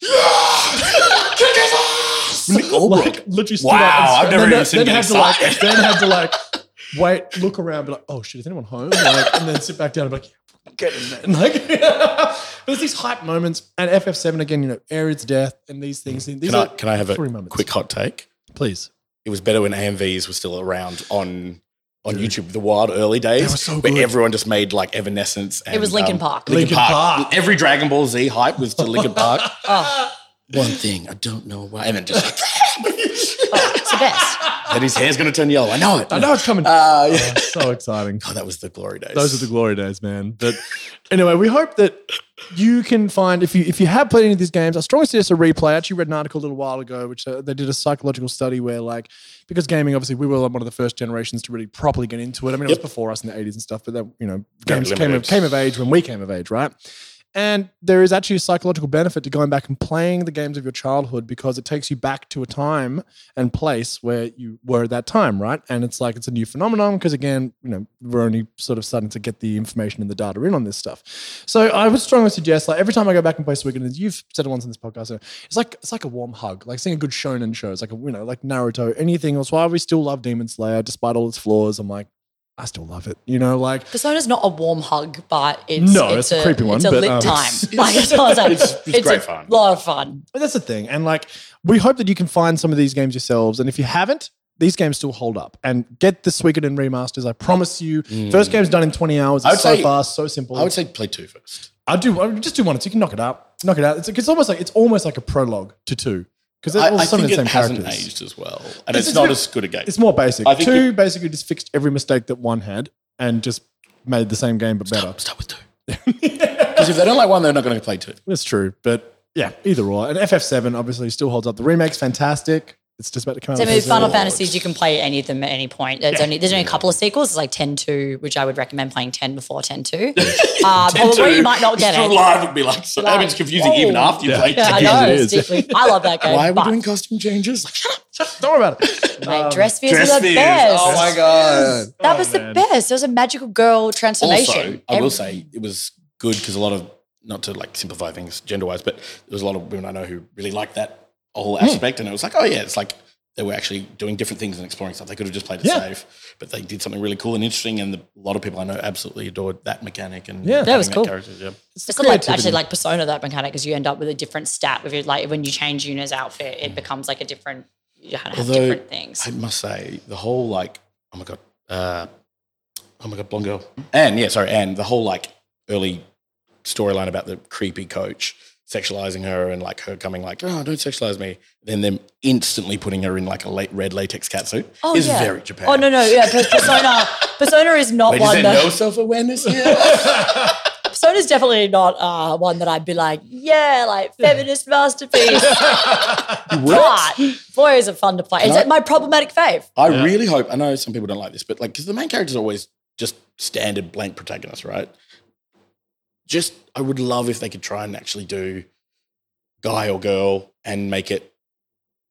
Kick us off! Nick Allbrook. Like, literally stood Wow, up and I've never then- even seen then him had to like, then had to like wait, look around, be like, oh shit, is anyone home? Like, and then sit back down and be like, get in there. Like, but it's these hype moments. And FF7 again, you know, Aerith's death and these things. These Can I, can I have a moments. quick hot take? please. It was better when AMVs were still around on on YouTube, the wild early days, They were so where good. everyone just made like Evanescence. And, It was Linkin um, Park. Linkin, Linkin Park. Park. Every Dragon Ball Z hype was to Linkin Park. Oh, One thing I don't know why, and then just oh, it's the then his hair's going to turn yellow. I know it. I know it's coming. Uh, yeah. Oh, so exciting. Oh, that was the glory days. Those are the glory days, man. But anyway, we hope that you can find if you if you have played any of these games, I strongly suggest a replay. I actually read an article a little while ago, which uh, they did a psychological study where, like, because gaming, obviously, we were one of the first generations to really properly get into it. I mean, it Yep. was before us in the eighties and stuff, but then you know, games came of, came of age when we came of age, right? And there is actually a psychological benefit to going back and playing the games of your childhood because it takes you back to a time and place where you were at that time, right? And it's like it's a new phenomenon because again, you know, we're only sort of starting to get the information and the data in on this stuff. So I would strongly suggest, like every time I go back and play Suikoden, as you've said it once in this podcast, it's like it's like a warm hug, like seeing a good shonen show. It's like a, you know, like Naruto, anything else. Why we still love Demon Slayer despite all its flaws. I'm like, I still love it. You know, like Persona's not a warm hug, but it's No, it's, it's a creepy one, It's a but, lit um, time. it's- like that's all I'm saying. it's- it's great a fun. lot of fun. But that's the thing. And like, we hope that you can find some of these games yourselves. And if you haven't, these games still hold up. And get the Suikoden remasters. I promise you. First game's done in 20 hours. Mm. I would It's so say- fast, so simple. I would say play two first. I do. I would just do one. So you can knock it out. Knock it out. It's, it's almost like it's almost like a prologue to two because I, I think the it same hasn't characters. aged as well, and It's- it's, not as good a game. It's more basic. I think Two basically just fixed every mistake that one had and just made the same game but better. Start, start with two. Because if they don't like one, they're not going to play two. That's true. But yeah, either or. And FF7 obviously still holds up. The remake's fantastic. It's just about to come out. So on with Final Fantasies, you can play any of them at any point. There's Yeah. only there's only a couple of sequels. It's like 10-2, which I would recommend playing 10 before 10-2. uh, or you might not get Just it. Live would be like, so, I mean, it's confusing Oh. even after you Yeah. play Yeah, I know. it It's I love that game. Why are we but, doing costume changes? Like, shut up. Don't worry about it. mate, Um, dress spheres Dress are the fears. best. Oh my god. That Oh, was the best. There was a magical girl transformation. Also, I Every- will say it was good because a lot of, not to like simplify things gender wise, but there was a lot of women I know who really liked that whole Hmm. aspect. And it was like, oh yeah, it's like they were actually doing different things and exploring stuff. They could have just played it Yeah. safe, but they did something really cool and interesting. And the, a lot of people I know absolutely adored that mechanic. And Yeah. That was cool. character, yeah. It's, It's like actually like Persona that mechanic because you end up with a different stat with it. Like when you change Yuna's outfit, Mm. it becomes like a different. You kind of have Although different things. I must say, the whole like, oh my god, uh, oh my god, blonde girl, and yeah, sorry, and the whole like early storyline about the creepy coach sexualizing her and like her coming like, oh, don't sexualize me, then them instantly putting her in like a late red latex catsuit Oh, is yeah. very Japan. Oh no no yeah Persona Persona is not Wait, is one there that no self awareness here? Persona is definitely not uh, one that I'd be like yeah like feminist masterpiece. but boy is it fun to play. It's I- my problematic fave. I Yeah. really hope. I know some people don't like this, but like, because the main character is always just standard blank protagonist, right? Just I would love if they could try and actually do guy or girl and make it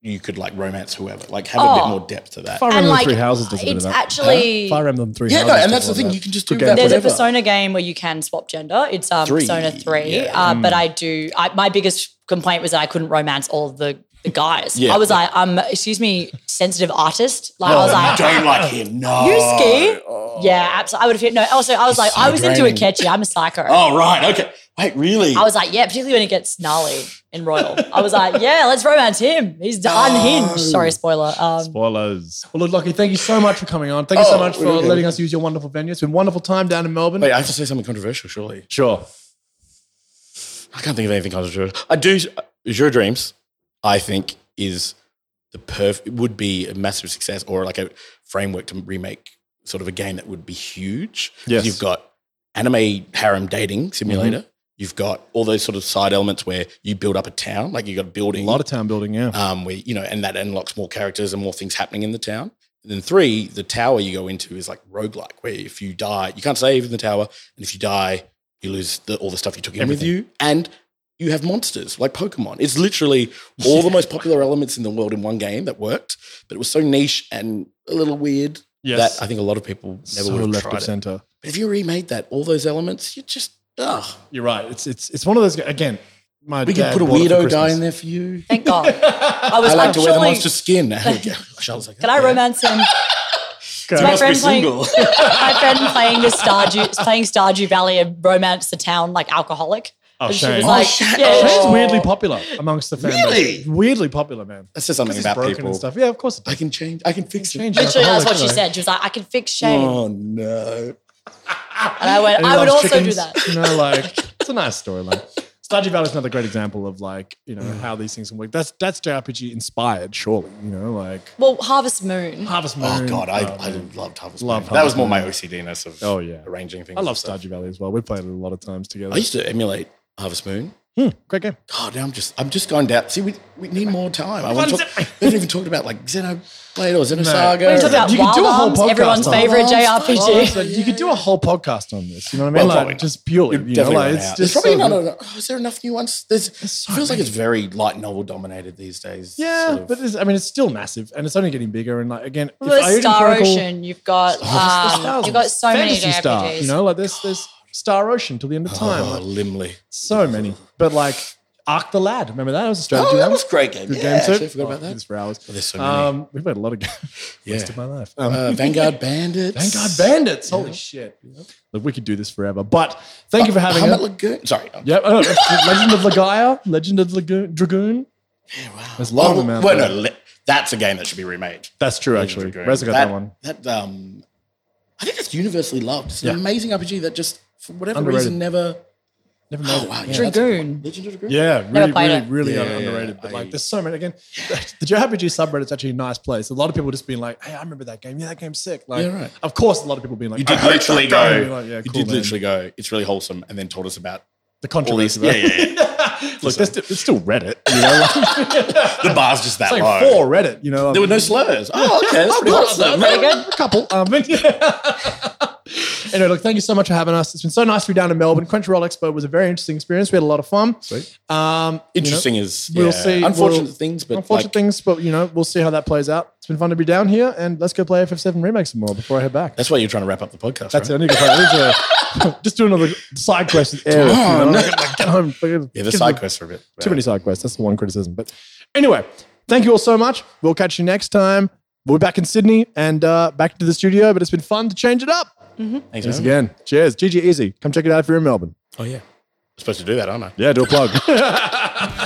you could like romance whoever, like have a Oh. bit more depth to that. Fire And, Emblem like, Three Houses does a bit of it's that. actually- Fire Emblem Three Yeah, Houses. no, and that's a the thing. of You that. can just do game. that. There's whatever. a Persona game where you can swap gender. It's um, Three, Persona 3. yeah. Uh, Mm. But I do, I, my biggest complaint was that I couldn't romance all of the, the guys. Yeah. I was like, um, excuse me, sensitive artist. Like, Oh, I was like, you don't like him. No. You ski? Oh. Yeah, absolutely. I would have hit, no. Also, I was like, so I was into draining. Akechi. I'm a psycho. Oh, right. Okay. Wait, really? I was like, yeah, particularly when it gets gnarly in Royal. I was like, yeah, let's romance him. He's unhinged. Sorry, spoiler. Um, Spoilers. Well, look, Lockie, thank you so much for coming on. Thank you so Oh, much for okay. letting us use your wonderful venue. It's been a wonderful time down in Melbourne. Wait, I have to say something controversial, surely. Sure. I can't think of anything controversial. I do. Azure Dreams, I think, is the perfect, It would be a massive success or like a framework to remake sort of a game that would be huge. Yes. You've got anime harem dating simulator. Mm-hmm. You've got all those sort of side elements where you build up a town, like you've got A building, A lot of town building, yeah. um, where you know, and that unlocks more characters and more things happening in the town. And then three, the tower you go into is like roguelike, where if you die, you can't save in the tower, and if you die, you lose the, all the stuff you took in with you, and you have monsters like Pokemon. It's literally all the most popular elements in the world in one game that worked, but it was so niche and a little weird Yes. that I think a lot of people never so would have left tried of it. center. But if you remade that, all those elements, you just ugh. You're right. It's it's it's one of those again. My We could put a bought it for weirdo guy in there for you. thank God. I was I like I'm to wear the surely- monster skin. Charlotte's like, Can I oh, romance him? Okay. my must be friend playing, single. my friend playing the Stardew, playing Stardew Valley and romance the town like alcoholic. Oh, And she Shane. was Oh, like, Shane. yeah, Oh. Shane's weirdly popular amongst the fan Really? Weirdly popular, man. That says something about broken people. and stuff. Yeah, of course. I can change. I can fix Change it. it. Literally, that's what she said. She was like, I can fix Shane. Oh no! And I went, And I would loves also do that. You know, like it's a nice storyline. Stardew Valley is another great example of like you know how these things can work. That's that's JRPG inspired, surely. You know, like Well, Harvest Moon. Harvest oh, Moon. Oh god, I, oh, I man. loved Harvest Love Moon. That was Harvest more my OCDness of Oh, yeah. arranging things. I love and. Stardew Valley as well. We played it a lot of times together. I used to emulate Harvest Moon. Hmm, great game. God, now I'm just I'm just going down. See, we, we need more time. I want to talk, we haven't even talked about like Xenoblade or Xenosaga. We're talking about You could do a whole podcast everyone's on favorite Wild Arms. JRPG. Oh, so you could do a whole podcast on this. You know what I mean? Well, like not. just purely. You'd know, definitely like it's just probably so not. good. enough- Is there enough new ones? There's. so it feels like it's very light novel dominated these days. Yeah, sort of. but it's, I mean, it's still massive, and it's only getting bigger. And like again, if Well, there's Star Chronicle- Ocean. You've got um, you've got so many Phantasy Star, JRPGs. you know, like there's there's Star Ocean till the end of time. oh, Like, Limley. so many, but like Arc the Lad. Remember that? That was a strategy Oh, that one. was a great game. Good yeah, game too. actually, I forgot Oh, about that. For hours. there's so many. Um, we've played a lot of games. Yeah. Most of my life. Um, Uh, Vanguard Bandits. Vanguard Bandits. Holy shit! Look, we could do this forever. But thank you for having us. Lagoon. Sorry. Yep. Oh, Legend of Legaia, Legend of Lagoon, Dragoon. Yeah, wow. There's a lot of Oh, them out well, there. no, that's a game that should be remade. That's true, actually. of Dragoon. Reza that, one. That um, I think it's universally loved. It's an Yeah. amazing RPG that just for whatever Underrated. reason never. Never made Oh it. wow, yeah, Yeah. that's Dragoon. Legend of Dragoon. Yeah, really, played really, it. really Yeah, un- yeah, underrated. But I- like, there's so many. Again, the JRPG subreddit's actually a nice place. A lot of people just being like, "Hey, I remember that game. Yeah, that game's sick." Like, Yeah, right. of course, a lot of people being like, You did "I hate literally that go. game." You're like, yeah, you cool, did man. literally go. It's really wholesome, and then told us about the all controversy. these. Yeah, yeah, yeah. Look, there's still, it's still Reddit. You know, the bar's just that it's like low. for Reddit. You know, There were no slurs. Oh, okay, that's pretty wholesome. Very good. A couple. Um, anyway, look, thank you so much for having us. It's been so nice to be down in Melbourne. Crunchyroll Expo was a very interesting experience. We had a lot of fun. Sweet. Um, you know, Interesting is we'll yeah, see- Unfortunate we'll- things, but unfortunate like, things, but you know, we'll see how that plays out. It's been fun to be down here, and let's go play FF7 Remake some more before I head back. That's why you're trying to wrap up the podcast. That's right? it. I need to, play. I need to just do another side quest. with Aerith, you know? on. Like, like, get home. Yeah, the side quests are a bit Too many side quests. That's the one criticism. But anyway, thank you all so much. We'll catch you next time. We'll be back in Sydney and uh, back to the studio, but it's been fun to change it up. Thanks, Thanks man. again. Cheers. GG Easy. Come check it out if you're in Melbourne. Oh yeah, I'm supposed to do that, aren't I? Yeah, do a plug.